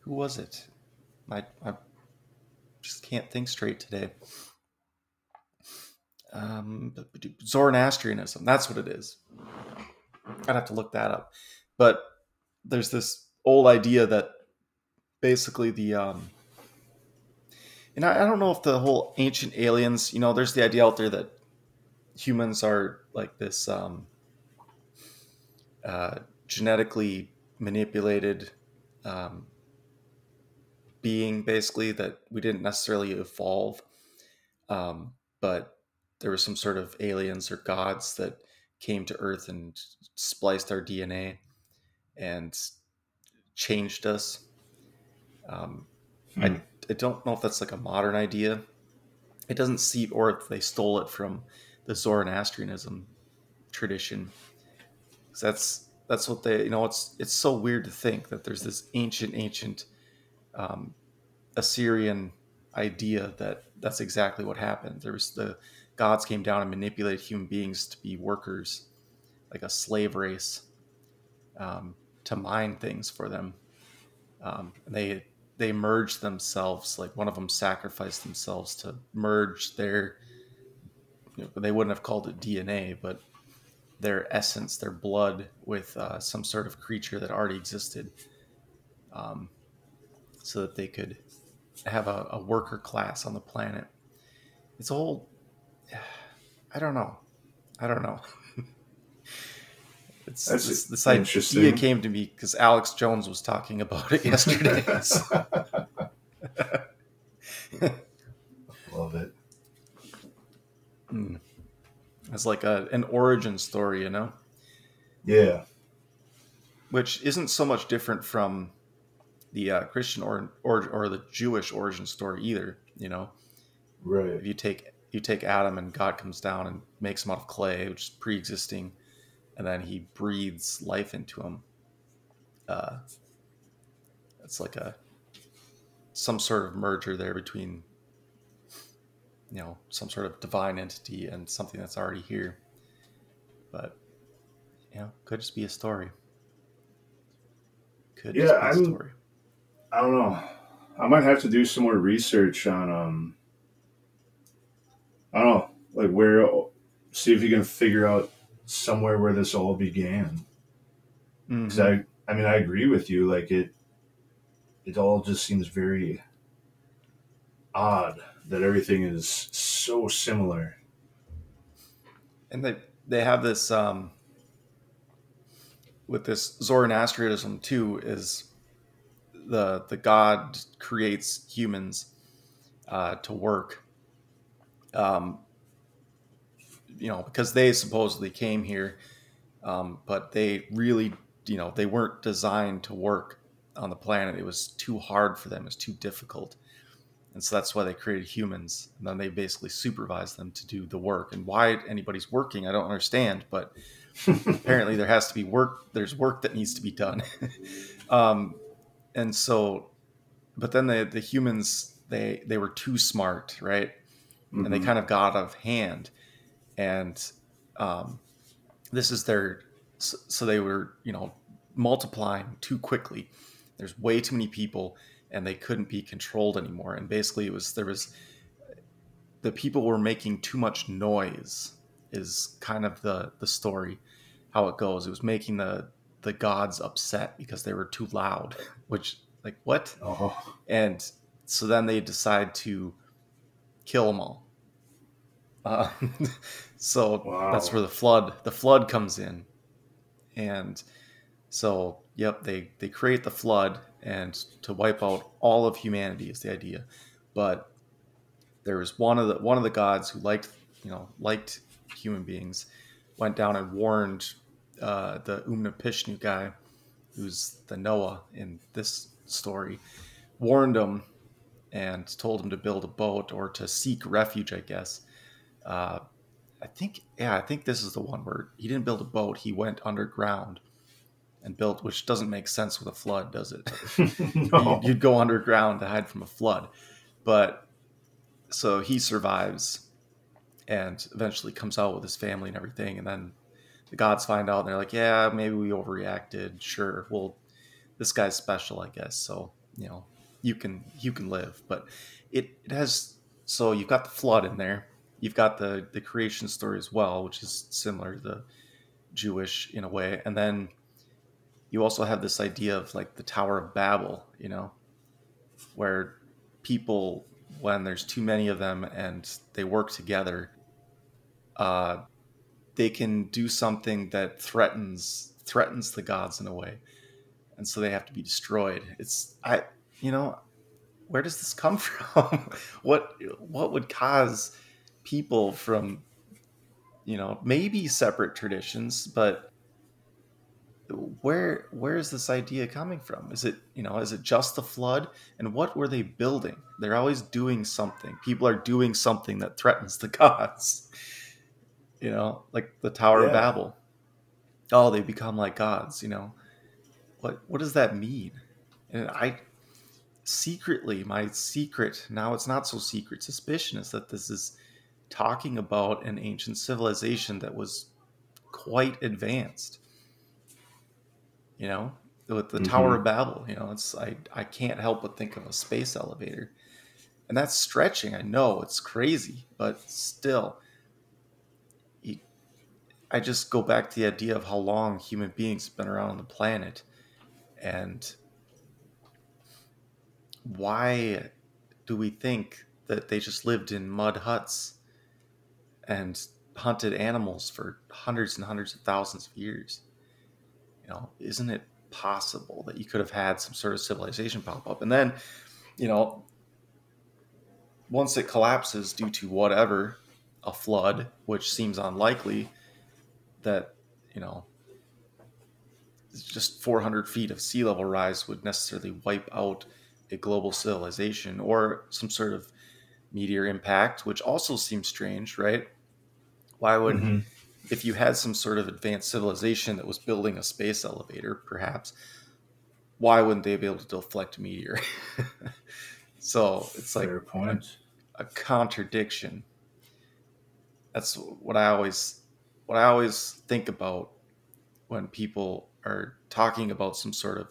who was it? I I just can't think straight today. Um, Zoroastrianism. That's what it is. I'd have to look that up. But there's this old idea that basically the um, and I, I don't know if the whole ancient aliens. You know, there's the idea out there that humans are like this um, uh, genetically manipulated um, being, basically that we didn't necessarily evolve, um, but there was some sort of aliens or gods that came to Earth and spliced our DNA and changed us. Um, I, Hmm. I don't know if that's like a modern idea. It doesn't seem, or if they stole it from the Zoroastrianism tradition. that's that's what they, you know, it's it's so weird to think that there's this ancient, ancient um, Assyrian idea that that's exactly what happened. There was the gods came down and manipulated human beings to be workers, like a slave race, um, to mine things for them. Um, and they they merged themselves. Like one of them sacrificed themselves to merge their. You know, they wouldn't have called it DNA, but their essence, their blood, with uh, some sort of creature that already existed, um, so that they could have a, a worker class on the planet. It's a whole. I don't know. I don't know. It's That's this, this idea came to me because Alex Jones was talking about it yesterday. So- Love it. Hmm. It's like a, an origin story, you know, Yeah. which isn't so much different from the uh, Christian or, or or the Jewish origin story either. You know, Right. if you take you take Adam and God comes down and makes him out of clay, which is pre-existing, and then he breathes life into him. Uh, it's like a some sort of merger there between you know some sort of divine entity and something that's already here. But you know, could just be a story. Could just Yeah, be a I'm- story. I don't know. I might have to do some more research on um. I don't know, like where, see if you can figure out somewhere where this all began. Because Mhm. I, I mean, I agree with you. Like it, it all just seems very odd that everything is so similar. and they they have this um with this Zoroastrianism too is the the god creates humans uh, to work um you know because they supposedly came here um, but they really you know they weren't designed to work on the planet. It was too hard for them. It was too difficult. And so that's why they created humans. And then they basically supervise them to do the work. And why anybody's working i don't understand but apparently there has to be work there's work that needs to be done. Um, and so but then the the humans they they were too smart right? And they Mhm. kind of got out of hand and um, this is their so, they were you know multiplying too quickly. There's way too many people and they couldn't be controlled anymore. And basically it was there was the people were making too much noise is kind of the the story how it goes. It was making the the gods upset because they were too loud which like what? Oh, and so then they decide to kill them all. Uh, so Wow. that's where the flood the flood comes in, and so yep they they create the flood and to wipe out all of humanity is the idea, but there was one of the one of the gods who liked you know liked human beings, went down and warned uh, the Umnapishnu guy, who's the Noah in this story, warned him and told him to build a boat or to seek refuge, I guess. Uh, I think, yeah, I think this is the one where he didn't build a boat; he went underground and built, which doesn't make sense with a flood, does it? no. you'd, you'd go underground to hide from a flood, but so he survives and eventually comes out with his family and everything, and then the gods find out and they're like, yeah, maybe we overreacted. Sure, well, this guy's special, I guess. So you know, you can you can live, but it, it has so you've got the flood in there you've got the the creation story as well, which is similar to the Jewish in a way, and then you also have this idea of like the Tower of Babel, you know, where people when there's too many of them and they work together, uh, they can do something that threatens threatens the gods in a way, and so they have to be destroyed. It's I you know where does this come from? what what would cause people from you know maybe separate traditions but where where is this idea coming from? Is it you know is it just the flood? And what were they building? They're always doing something. People are doing something that threatens the gods. You know like the tower yeah. of babel. Oh they become like gods you know. What what does that mean? And i secretly my secret now it's not so secret suspicion is that this is talking about an ancient civilization that was quite advanced. You know, with the mm-hmm. Tower of Babel, you know, it's I I can't help but think of a space elevator. And that's stretching. I know it's crazy, but still you, I just go back to the idea of how long human beings have been around on the planet and why do we think that they just lived in mud huts and hunted animals for hundreds and hundreds of thousands of years. You know, isn't it possible that you could have had some sort of civilization pop up? And then, you know, once it collapses due to whatever, a flood, which seems unlikely, that, you know, just 400 feet of sea level rise would necessarily wipe out a global civilization or some sort of meteor impact, which also seems strange, right? Why would, mm-hmm. if you had some sort of advanced civilization that was building a space elevator, perhaps, why wouldn't they be able to deflect a meteor? so it's like a, a contradiction. That's what I always, what I always think about when people are talking about some sort of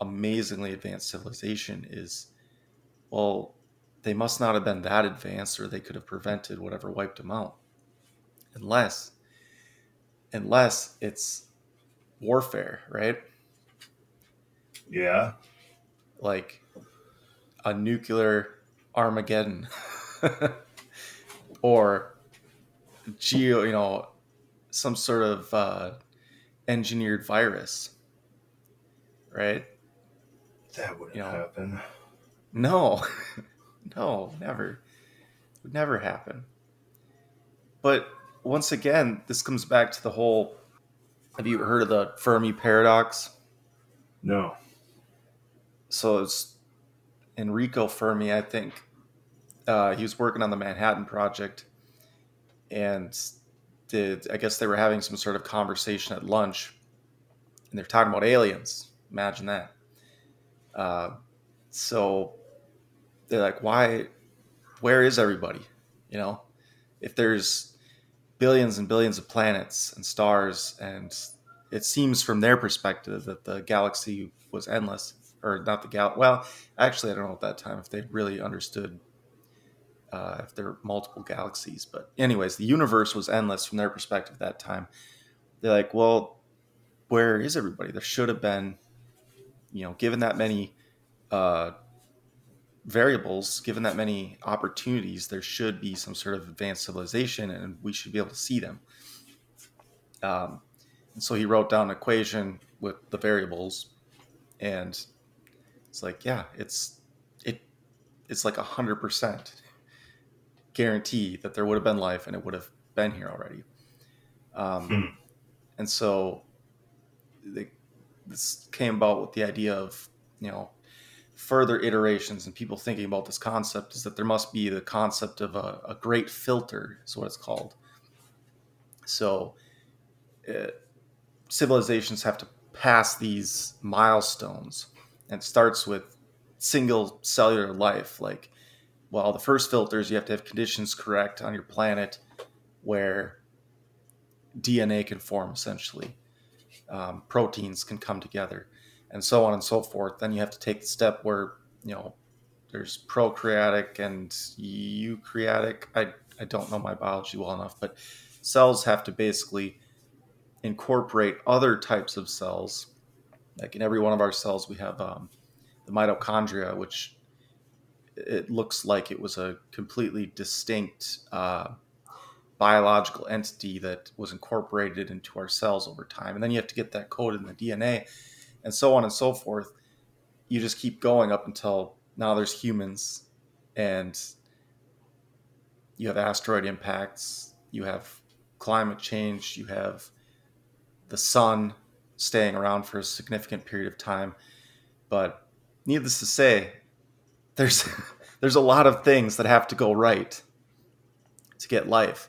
amazingly advanced civilization is, well, they must not have been that advanced or they could have prevented whatever wiped them out unless unless it's warfare, right? Yeah. Like a nuclear Armageddon or geo, you know, some sort of uh, engineered virus, right? That wouldn't you know, happen. No, no, never. Would never happen. But once again, this comes back to the whole. Have you heard of the Fermi paradox? No. So it's Enrico Fermi, I think. Uh, he was working on the Manhattan Project, and did I guess they were having some sort of conversation at lunch, and they're talking about aliens. Imagine that. Uh, so they're like, "Why? Where is everybody? You know, if there's billions and billions of planets and stars, and it seems from their perspective that the galaxy was endless, or not the gal. Well, actually, I don't know at that time if they really understood uh, if there are multiple galaxies. But anyways, the universe was endless from their perspective at that time. They're like, well, where is everybody? There should have been, you know, given that many uh, variables, given that many opportunities, there should be some sort of advanced civilization, and we should be able to see them. Um, and so he wrote down an equation with the variables, and it's like, yeah, it's it, it's like a hundred percent. guarantee that there would have been life and it would have been here already. Um, hmm. And so they, this came about with the idea of, you know, further iterations and people thinking about this concept is that there must be the concept of a, a great filter, is what it's called. So uh, civilizations have to pass these milestones and starts with single cellular life. Like well the first filters you have to have conditions correct on your planet where dna can form essentially. Um, proteins can come together and so on and so forth then you have to take the step where you know there's prokaryotic and eukaryotic i, I don't know my biology well enough but cells have to basically incorporate other types of cells. Like in every one of our cells, we have um, the mitochondria, which it looks like it was a completely distinct uh, biological entity that was incorporated into our cells over time. And then you have to get that coded in the DNA and so on and so forth. You just keep going up until now there's humans and you have asteroid impacts, you have climate change, you have the sun staying around for a significant period of time. But needless to say, there's there's a lot of things that have to go right to get life.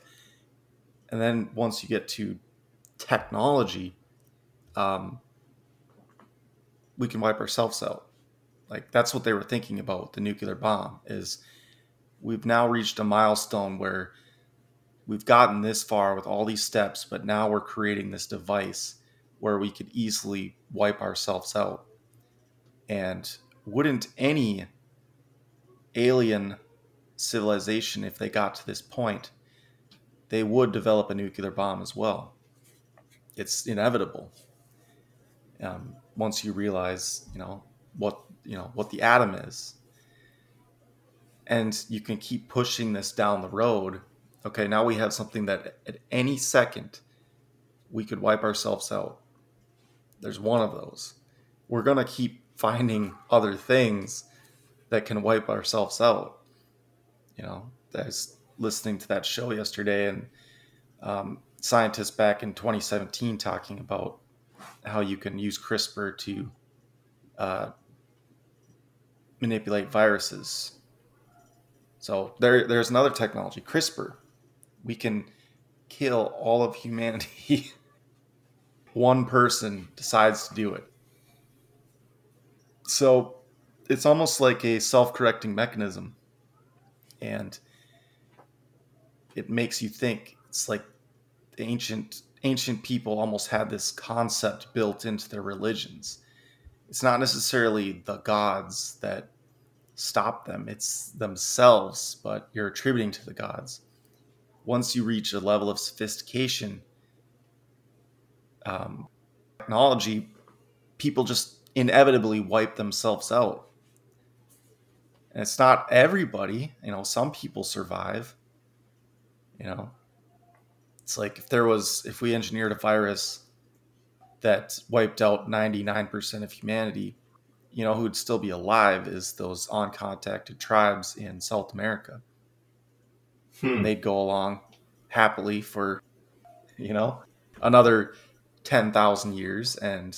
And then once you get to technology, um, we can wipe ourselves out. Like that's what they were thinking about the nuclear bomb. Is we've now reached a milestone where we've gotten this far with all these steps, but now we're creating this device where we could easily wipe ourselves out. And wouldn't any alien civilization, if they got to this point, they would develop a nuclear bomb as well. It's inevitable. Um, once you realize, you know, what you know what the atom is, and you can keep pushing this down the road okay, now we have something that at any second we could wipe ourselves out. There's one of those. We're going to keep finding other things that can wipe ourselves out. You know, I was listening to that show yesterday, and um, scientists back in 2017 talking about how you can use CRISPR to uh, manipulate viruses. So there, there's another technology, CRISPR we can kill all of humanity. One person decides to do it. So it's almost like a self correcting mechanism. And it makes you think. It's like ancient ancient people almost had this concept built into their religions. It's not necessarily the gods that stop them, it's themselves, but you're attributing to the gods once you reach a level of sophistication, um, technology, people just inevitably wipe themselves out. And it's not everybody, you know, some people survive. You know, it's like if there was, if we engineered a virus that wiped out 99% of humanity, you know, who would still be alive is those uncontacted tribes in South America. Hmm. They'd go along happily for, you know, another 10,000 years and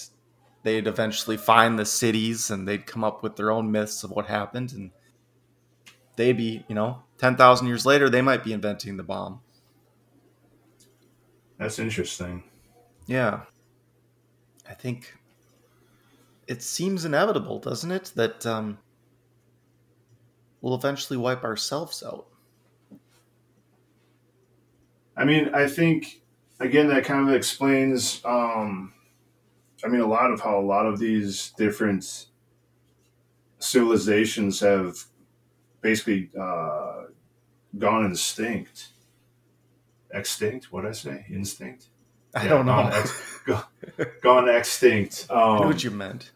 they'd eventually find the cities and they'd come up with their own myths of what happened and they'd be, you know, 10,000 years later they might be inventing the bomb. That's interesting. Yeah. I think it seems inevitable, doesn't it, that um, we'll eventually wipe ourselves out. I mean, I think again that kind of explains. Um, I mean, a lot of how a lot of these different civilizations have basically uh, gone extinct. Extinct? What did I say? Instinct? I yeah, don't know. Gone, ex- gone, gone extinct. Um, I knew what you meant.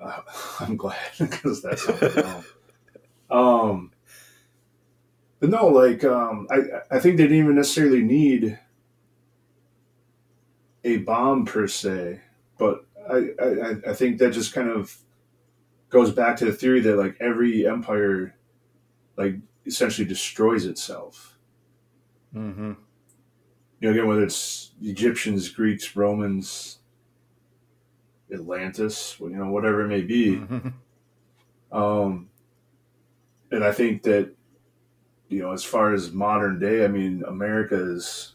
Uh, I'm glad because that's um, but no, like um, I I think they didn't even necessarily need a bomb per se, but I, I I think that just kind of goes back to the theory that like every empire like essentially destroys itself. Mm-hmm. You know, again, whether it's Egyptians, Greeks, Romans, Atlantis, you know, whatever it may be. Mm-hmm. Um, and I think that, you know, as far as modern day, I mean, America is,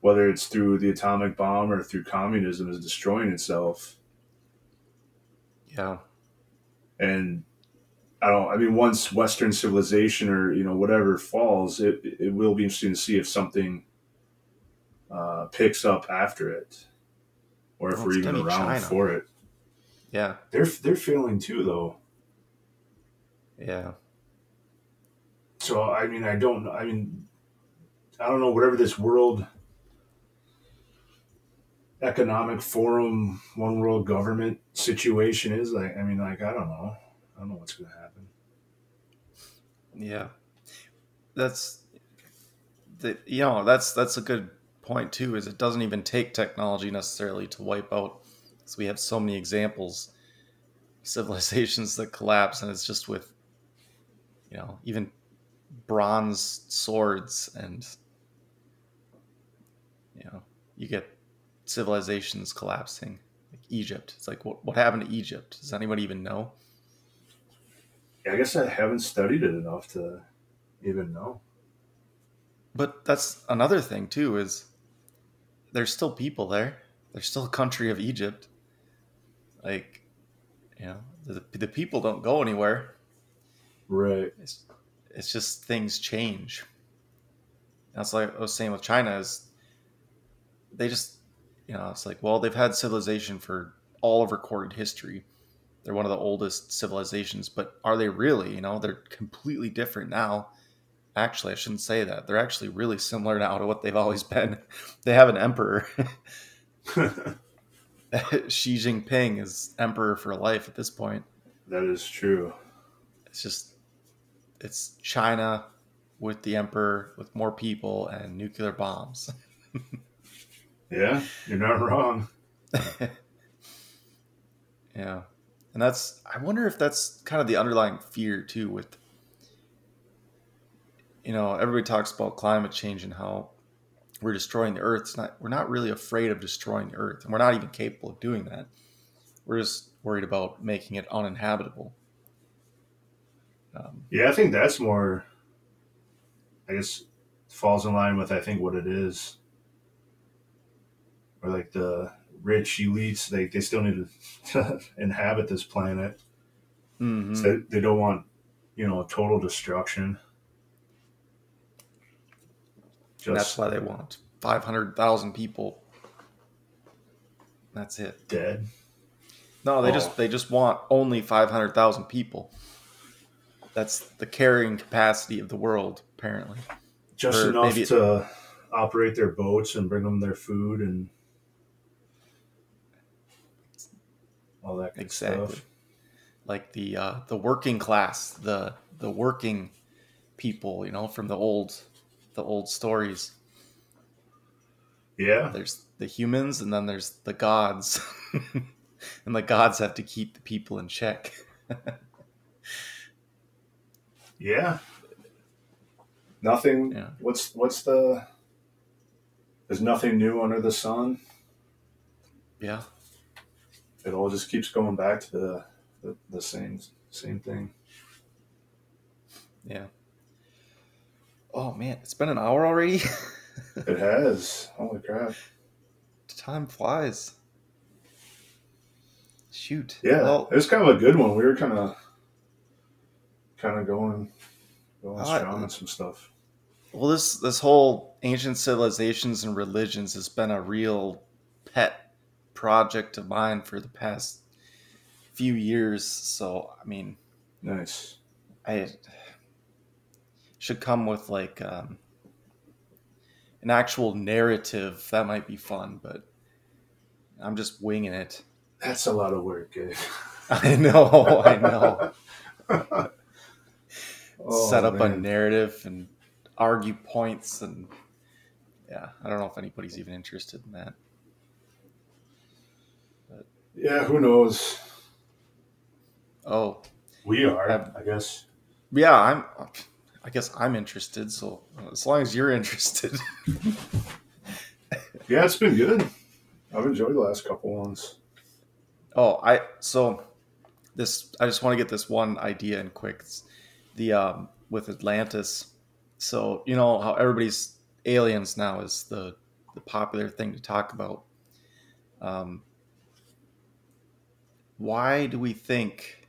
whether it's through the atomic bomb or through communism, is destroying itself. Yeah. And I don't, I mean, once Western civilization or, you know, whatever falls, it, it will be interesting to see if something uh, picks up after it or if Well, we're even around China. for it. Yeah. They're, they're failing too, though. Yeah. So I mean, I don't. I mean, I don't know. Whatever this world economic forum, one world government situation is, like, I mean, like, I don't know. I don't know what's going to happen. Yeah. That's the you know, that's that's a good point too, is it doesn't even take technology necessarily to wipe out because we have so many examples civilizations that collapse and it's just with you know, even bronze swords and you know, you get civilizations collapsing. Like Egypt. It's like what what happened to Egypt? Does anybody even know? Yeah, I guess I haven't studied it enough to even know. But that's another thing too is there's still people there. There's still a country of Egypt. Like, you know, the, the people don't go anywhere. Right. It's it's just things change. That's like I was saying with China is they just you know it's like well they've had civilization for all of recorded history. They're one of the oldest civilizations, but are they really? You know, they're completely different now. Actually, I shouldn't say that. They're actually really similar now to what they've always been. They have an emperor. Xi Jinping is emperor for life at this point. that is true. It's just it's China with the emperor with more people and nuclear bombs. Yeah, you're not wrong. yeah. And that's I wonder if that's kind of the underlying fear too with you know, everybody talks about climate change and how we're destroying the earth. It's not we're not really afraid of destroying the earth and we're not even capable of doing that. We're just worried about making it uninhabitable. Um, Yeah, I think that's more. I guess falls in line with I think what it is. Or like the rich elites, they they still need to inhabit this planet. mhm. So they, don't want, you know, total destruction. And that's why they want 500,000 people. That's it. dead. No, they Oh. just they just want only 500,000 people. That's the carrying capacity of the world apparently. Just Or enough to operate their boats and bring them their food and all that Exactly. stuff. Like the uh the working class, the the working people, you know, from the old the old stories. Yeah. There's the humans and then there's the gods. and the gods have to keep the people in check. Yeah. Nothing. Yeah. What's what's the? There's nothing new under the sun. yeah. It all just keeps going back to the the, the same same thing. Yeah. Oh man, it's been an hour already. It has. Holy crap! Time flies. Shoot. Yeah, Well, it was kind of a good one. We were kind of kind of going going I- strong on some stuff. well, this this whole ancient civilizations and religions has been a real pet project of mine for the past few years. So, I mean, Nice. I should come with like um, an actual narrative. That might be fun, but I'm just winging it. That's a lot of work. Gabe. I know, I know. Oh, Set up a narrative and argue points, and yeah, I don't know if anybody's even interested in that. Yeah, who knows? Oh, We are, Um, I guess. yeah, I'm. I guess I'm interested. So as long as you're interested, yeah, it's been good. I've enjoyed the last couple ones. Oh, I so this I just want to get this one idea in quick. It's the um with Atlantis. So, you know how everybody's aliens now is the the popular thing to talk about. Um why do we think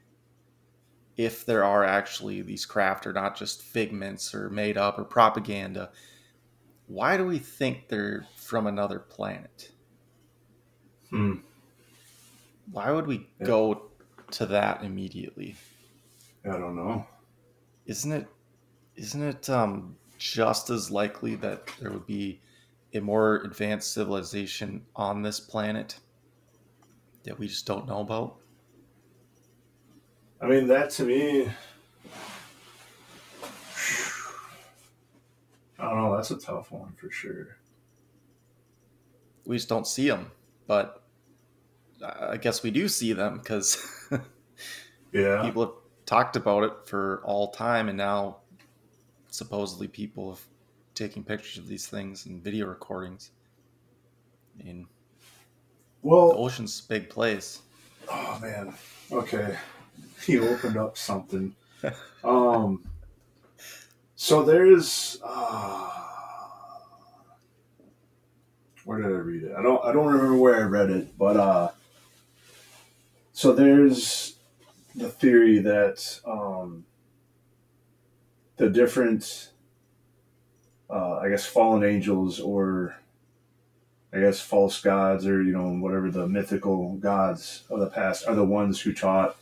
if there are actually these craft are not just figments or made up or propaganda, why do we think they're from another planet? Hmm. Why would we Yeah. go to that immediately? I don't know. Isn't it isn't it um just as likely that there would be a more advanced civilization on this planet that we just don't know about? I mean, that to me, I don't know. That's a tough one for sure. We just don't see them, but I guess we do see them because Yeah. people have talked about it for all time, and now supposedly people have taken pictures of these things and video recordings. I mean, the ocean's a big place. oh man. Okay. You opened up something. Um. So there's. Uh, where did I read it? I don't. I don't remember where I read it, but uh. So there's the theory that um. The different. Uh, I guess fallen angels or I guess false gods or you know whatever the mythical gods of the past are the ones who taught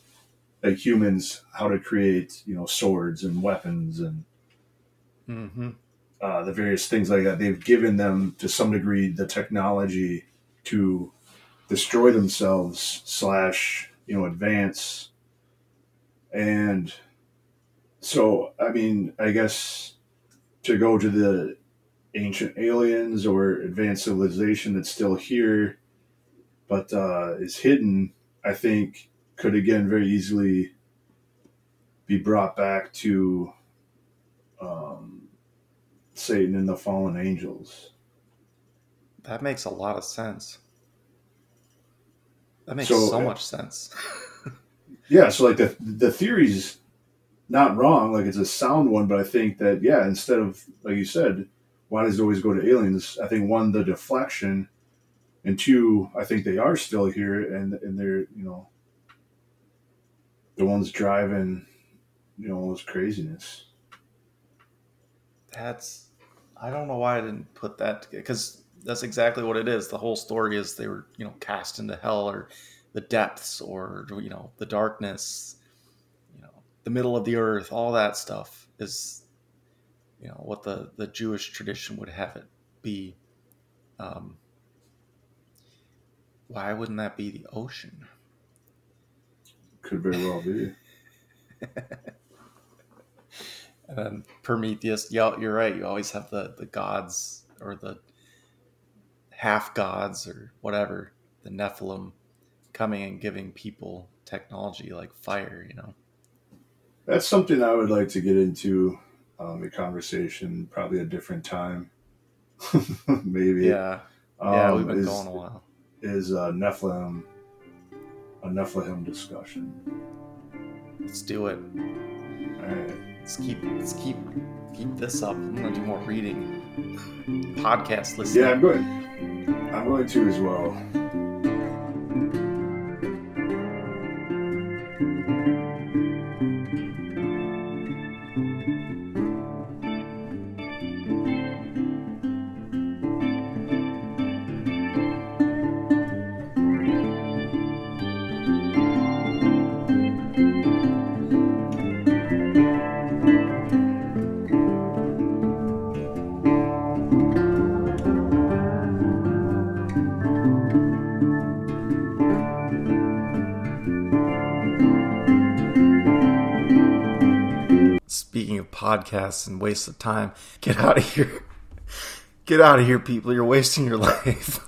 like humans how to create you know swords and weapons and Mm-hmm. uh, the various things like that. They've given them to some degree the technology to destroy themselves slash you know advance and so I mean I guess to go to the ancient aliens or advanced civilization that's still here but uh, is hidden I think could again very easily be brought back to um, Satan and the fallen angels. That makes a lot of sense. That makes So, so, uh, much sense. Yeah, so like the the theory's not wrong, like it's a sound one, but I think that yeah, instead of like you said, why does it always go to aliens? I think one, the deflection, and two, I think they are still here and and they're you know the ones driving you know all this craziness. That's I don't know why I didn't put that because that's exactly what it is. The whole story is they were you know cast into hell or the depths or you know the darkness, you know the middle of the earth. All that stuff is you know what the the Jewish tradition would have it be. Um, why wouldn't that be the ocean? Could very well be. And then Prometheus, yeah, you're right. You always have the the gods or the half gods or whatever, the Nephilim, coming and giving people technology like fire. You know, That's something I would like to get into um, a conversation, probably a different time. Maybe. yeah, yeah. Um, We've been is, going a while. Is uh, Nephilim a Nephilim discussion? Let's do it. All right. Let's keep let's keep keep this up. I'm gonna do more reading, podcast listening. Yeah, I'm going. I'm going to as well. Podcasts and waste of time, get out of here. Get out of here, people. You're wasting your life.